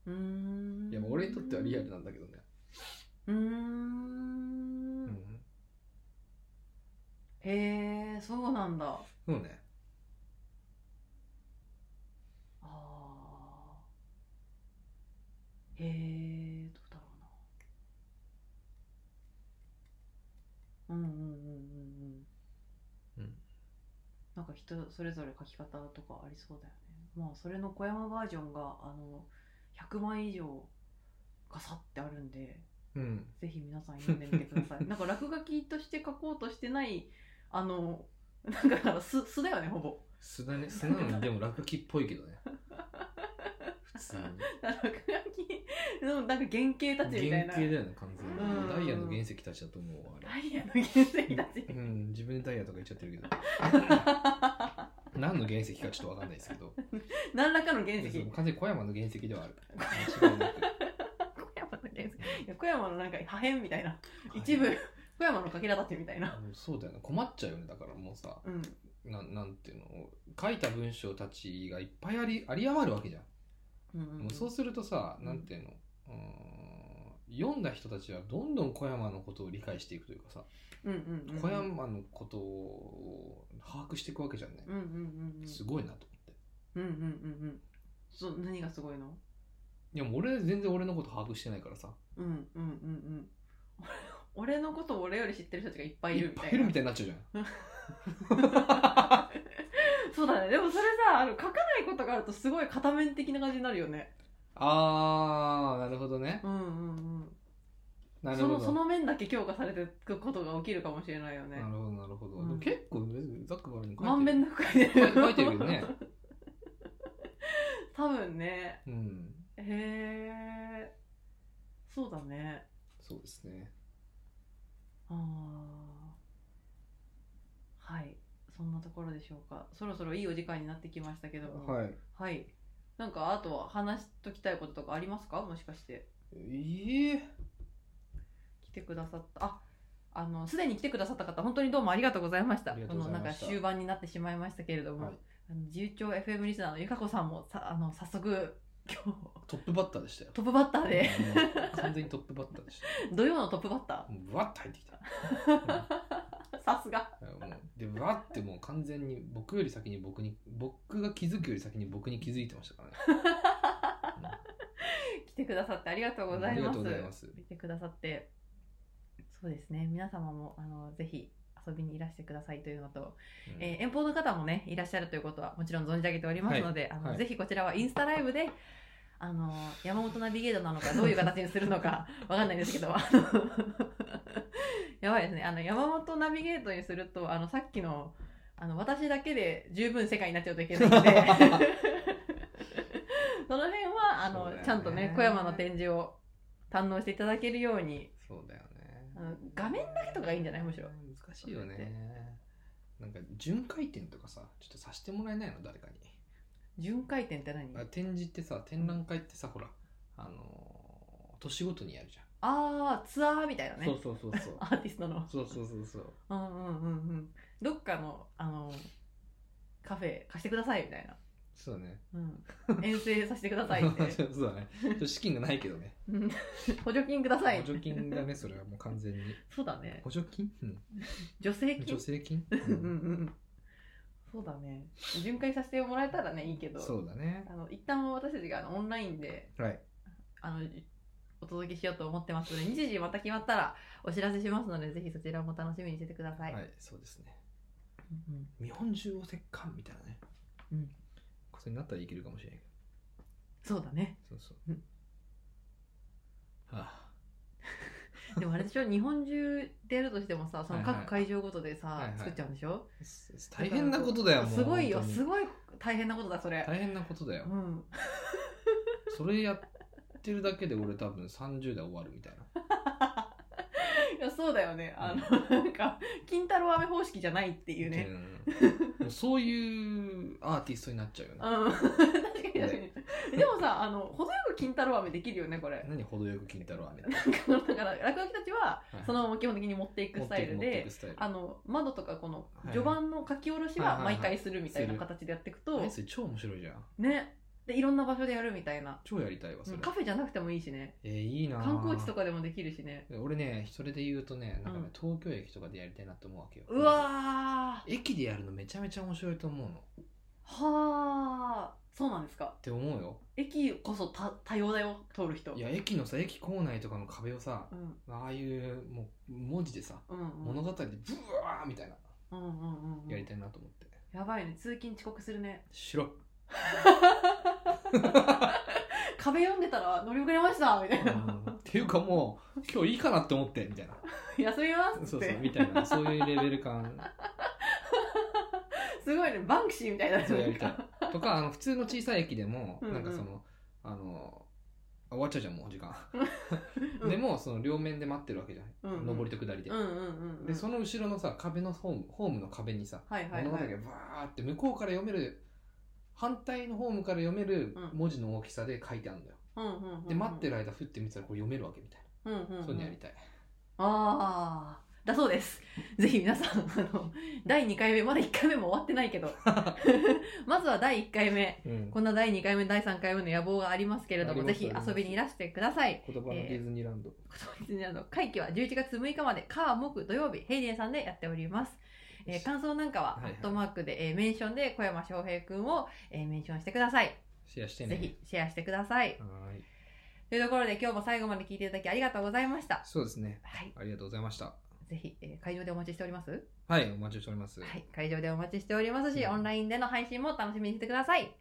S1: うーん。
S2: いやまあ俺にとってはリアルなんだけどね。
S1: うーん。
S2: うん
S1: へえそうなんだ。
S2: そうね。
S1: あー。へえどうだろうな。うんうんうんうんうん。
S2: うん。
S1: なんか人それぞれ書き方とかありそうだよね。まあそれの小山バージョンがあの100枚以上ガサってあるんで
S2: うん。
S1: ぜひ皆さん読んでみてください。なんか落書きとして書こうとしてないあのなんかだから素素だよねほぼ。
S2: 素だね。素なのにでも落書きっぽいけどね。普通に。
S1: 落書き？のなんか原型たちみたいな。
S2: 原型だよね完全に、
S1: うん。
S2: ダイヤの原石たちだと思うわあれ。
S1: ダイヤの原石たち。
S2: うん。自分でダイヤとか言っちゃってるけど。何の原石かちょっとわかんないですけど。
S1: 何らかの原石。
S2: 完全に小山の原石ではある。間違いなく
S1: 小山の原石。いや小山のなんか破片みたいな。一部小山のかけらたちみたいな。
S2: そうだよね。困っちゃうよね。だからもうさ
S1: うん。
S2: ななんていうの？書いた文章たちがいっぱいありあり余るわけじゃん、
S1: うんうん
S2: もうそうするとさなんていうの？うーん読んだ人たちはどんどん小山のことを理解していくというかさ、
S1: うんうんうん
S2: 小山のことを把握していくわけじゃんね、
S1: うんうんうんうん。
S2: すごいなと思って。
S1: うんうんうんうん。そう何がすごいの？
S2: いやもう俺全然俺のこと把握してないからさ。
S1: うんうんうんうん俺のことを俺より知ってる人たちがいっぱいい
S2: い
S1: るみたいな。
S2: っぱいいるみたいになっちゃうじゃん。
S1: そうだね。でもそれさあの書かないことがあるとすごい片面的な感じになるよね。
S2: あーなるほどね。
S1: うんうんうん。
S2: なるほど。
S1: そのその面だけ強化されていくことが起きるかもしれないよね。
S2: なるほどなるほど、
S1: うん。
S2: 結構ざっくばらんに書いてる。
S1: 満面なく書いてる
S2: 書いてるよね。
S1: 多分ね。
S2: うん。
S1: へえそうだね。
S2: そうですね
S1: ああはい。そんなところでしょうか。そろそろいいお時間になってきましたけども。
S2: はい。
S1: はい。なんかあとは話しときたいこととかありますか？もしかして。
S2: ええ。
S1: 来てくださった。ああのすでに来てくださった方本当にどうもありがとうございました。
S2: ありがとうございました。
S1: このなんか終盤になってしまいましたけれども、
S2: はい。
S1: あの自由帳 FM リスナーのゆかこさんもさあの早速今日。
S2: トップバッターでしたよ。
S1: トップバッターで。
S2: 完全にトップバッターでした。
S1: 土曜のトップバッタ
S2: もうブワッと入ってきた。
S1: ー さすが。
S2: もうでブワッてもう完全に僕より先に僕に僕が気づくより先に僕に気づいてましたからね。
S1: 来てくださってありがとうございます。
S2: ありがとうございます。
S1: 見てくださって。そうですね。皆様もあのぜひ遊びにいらしてくださいというのと、
S2: うん。
S1: えー遠方の方もねいらっしゃるということはもちろん存じ上げておりますので、あの
S2: はい。
S1: ぜひこちらはインスタライブであの山本ナビゲートなのかどういう形にするのか わかんないんですけど やばいですね。あの山本ナビゲートにするとあのさっきのあの私だけで十分世界になっちゃうといけないので その辺はあの、
S2: ね。
S1: ちゃんとね小山の展示を堪能していただけるように。
S2: そうだよね
S1: 画面だけとかがいいんじゃない？むしろ。
S2: 難しいよね。なんか巡回展とかさちょっとさせてもらえないの？誰かに。
S1: 巡回展って何？
S2: あ展示ってさ展覧会ってさほらあのー年ごとにやるじゃん、
S1: ああツアーみたいなね。
S2: そうそうそうそう。
S1: アーティストの。
S2: そうそうそうそう。
S1: うんうんうんうん。どっかのあのカフェ貸してくださいみたいな、
S2: そうだね。
S1: うん、遠征させてくださいって。
S2: そうだね。ちょっと資金がないけどね。
S1: うん。補助金ください
S2: 補助金だねそれはもう完全に。
S1: そうだね。
S2: 補助金、うん、
S1: 助成金？
S2: 助成金、
S1: うん。うん。うんそうだね。巡回させてもらえたらねいいけど。
S2: そうだね。
S1: あの一旦私たちがあのオンラインで
S2: はい。
S1: あのお届けしようと思ってますので日時また決まったらお知らせしますのでぜひそちらも楽しみにしててくださ。
S2: はいい、そうですね。
S1: うんうん。
S2: 日本中を折檻みたいなね。
S1: うん
S2: ことになったらいけるかもしれないけ
S1: そうだね。
S2: どそうそう、
S1: うん。
S2: はあ。
S1: でもあれでしょ？日本中でやるとしてもさその
S2: はいはい。
S1: 各会場ごとでさ、
S2: はいはい。
S1: 作っちゃうんでしょ？
S2: 大変なことだよもう
S1: すごいよ。
S2: 本当に
S1: すごい大変なことだそれ、
S2: 大変なことだよ、
S1: うん。
S2: それやってるだけで俺多分30代終わるみたいな い
S1: やそうだよね。あの、なんか金太郎飴方式じゃないっていうね、
S2: うん。もうそういうアーティストになっちゃうよね。
S1: うん、確かに確かに。でもさあの程よく金太郎飴できるよねこれ。
S2: 何程よく金太郎飴って
S1: だから落書きたちは
S2: はい。
S1: そのまま基本的に持っていくスタイル
S2: 持ってい
S1: で
S2: くスタイル。
S1: あの窓とかこの
S2: はい。
S1: 序盤の書き下ろしは毎回するみたいな形でやっていくと
S2: あれそれ超面白いじゃん。
S1: ねでいろんな場所でやるみたいな。
S2: 超やりたいわそれ、
S1: カフェじゃなくてもいいしね。
S2: えーいいな
S1: 観光地とかでもできるしね。
S2: 俺ねそれで言うとねなんかね、
S1: うん。
S2: 東京駅とかでやりたいなと思うわけよ。
S1: うわー。
S2: 駅でやるのめちゃめちゃ面白いと思うの。っ
S1: はあそうなんですか。
S2: て思うよ。
S1: 駅こそ多多様だよ通る人。
S2: いや駅のさ駅構内とかの壁をさ
S1: うん。
S2: ああいうもう文字でさ
S1: うんうん。
S2: 物語でブワーみたいな。
S1: うんうんうんうん。
S2: やりたいなと思って、
S1: やばいね。通勤遅刻するね。
S2: しろ
S1: 壁読んでたら乗り遅れましたみたいな。
S2: っていうかもう今日いいかなって思ってみたいな。
S1: 休みますって。
S2: そうそうみたいな。そういうレベル感。
S1: すごいね。バンクシーみたいな。
S2: そうやりたい。とかあの普通の小さい駅でも
S1: うんうん。
S2: なんかそのあのあ終わっちゃうじゃんもう時間、
S1: うん。
S2: でもその両面で待ってるわけじゃん、
S1: うんうん。
S2: 上りと下りで、
S1: うんうんうんうん。
S2: でその後ろのさ壁のホームホームの壁にさ
S1: はいはいはい。
S2: 物語がバーって向こうから読める反対のホームから読める
S1: うん。
S2: 文字の大きさで書いてあるんだよ、
S1: うん
S2: で待ってる間ふって見てたらこれ読めるわけみたい
S1: うんうんうん。
S2: な、そういうのやりたい。
S1: ああだそうです。ぜひ皆さんあの第2回目まだ1回目も終わってないけど。まずは第1回目。
S2: うん。
S1: こんな第2回目第3回目の野望がありますけれどもぜひ遊びにいらしてください。
S2: 言葉のディズニーランド、
S1: あの会期は11月6日まで。火木土曜日。ヘイデンさんでやっておりますえー感想なんかは、アットマークで、えーメンションで小山翔平くんを、えーメンションしてください。
S2: シェアしてね
S1: ぜひシェアしてください。
S2: はーい
S1: というところで今日も最後まで聞いていただきありがとうございました。
S2: そうですね
S1: はい。
S2: ありがとうございました
S1: ぜひ、えー会場でお待ちしております？
S2: はい、お待ちしております。
S1: はい、会場でお待ちしておりますし、
S2: うん
S1: オンラインでの配信も楽しみにしてください。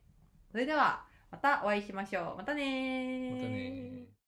S1: それでは、またお会いしましょう。またねー
S2: またね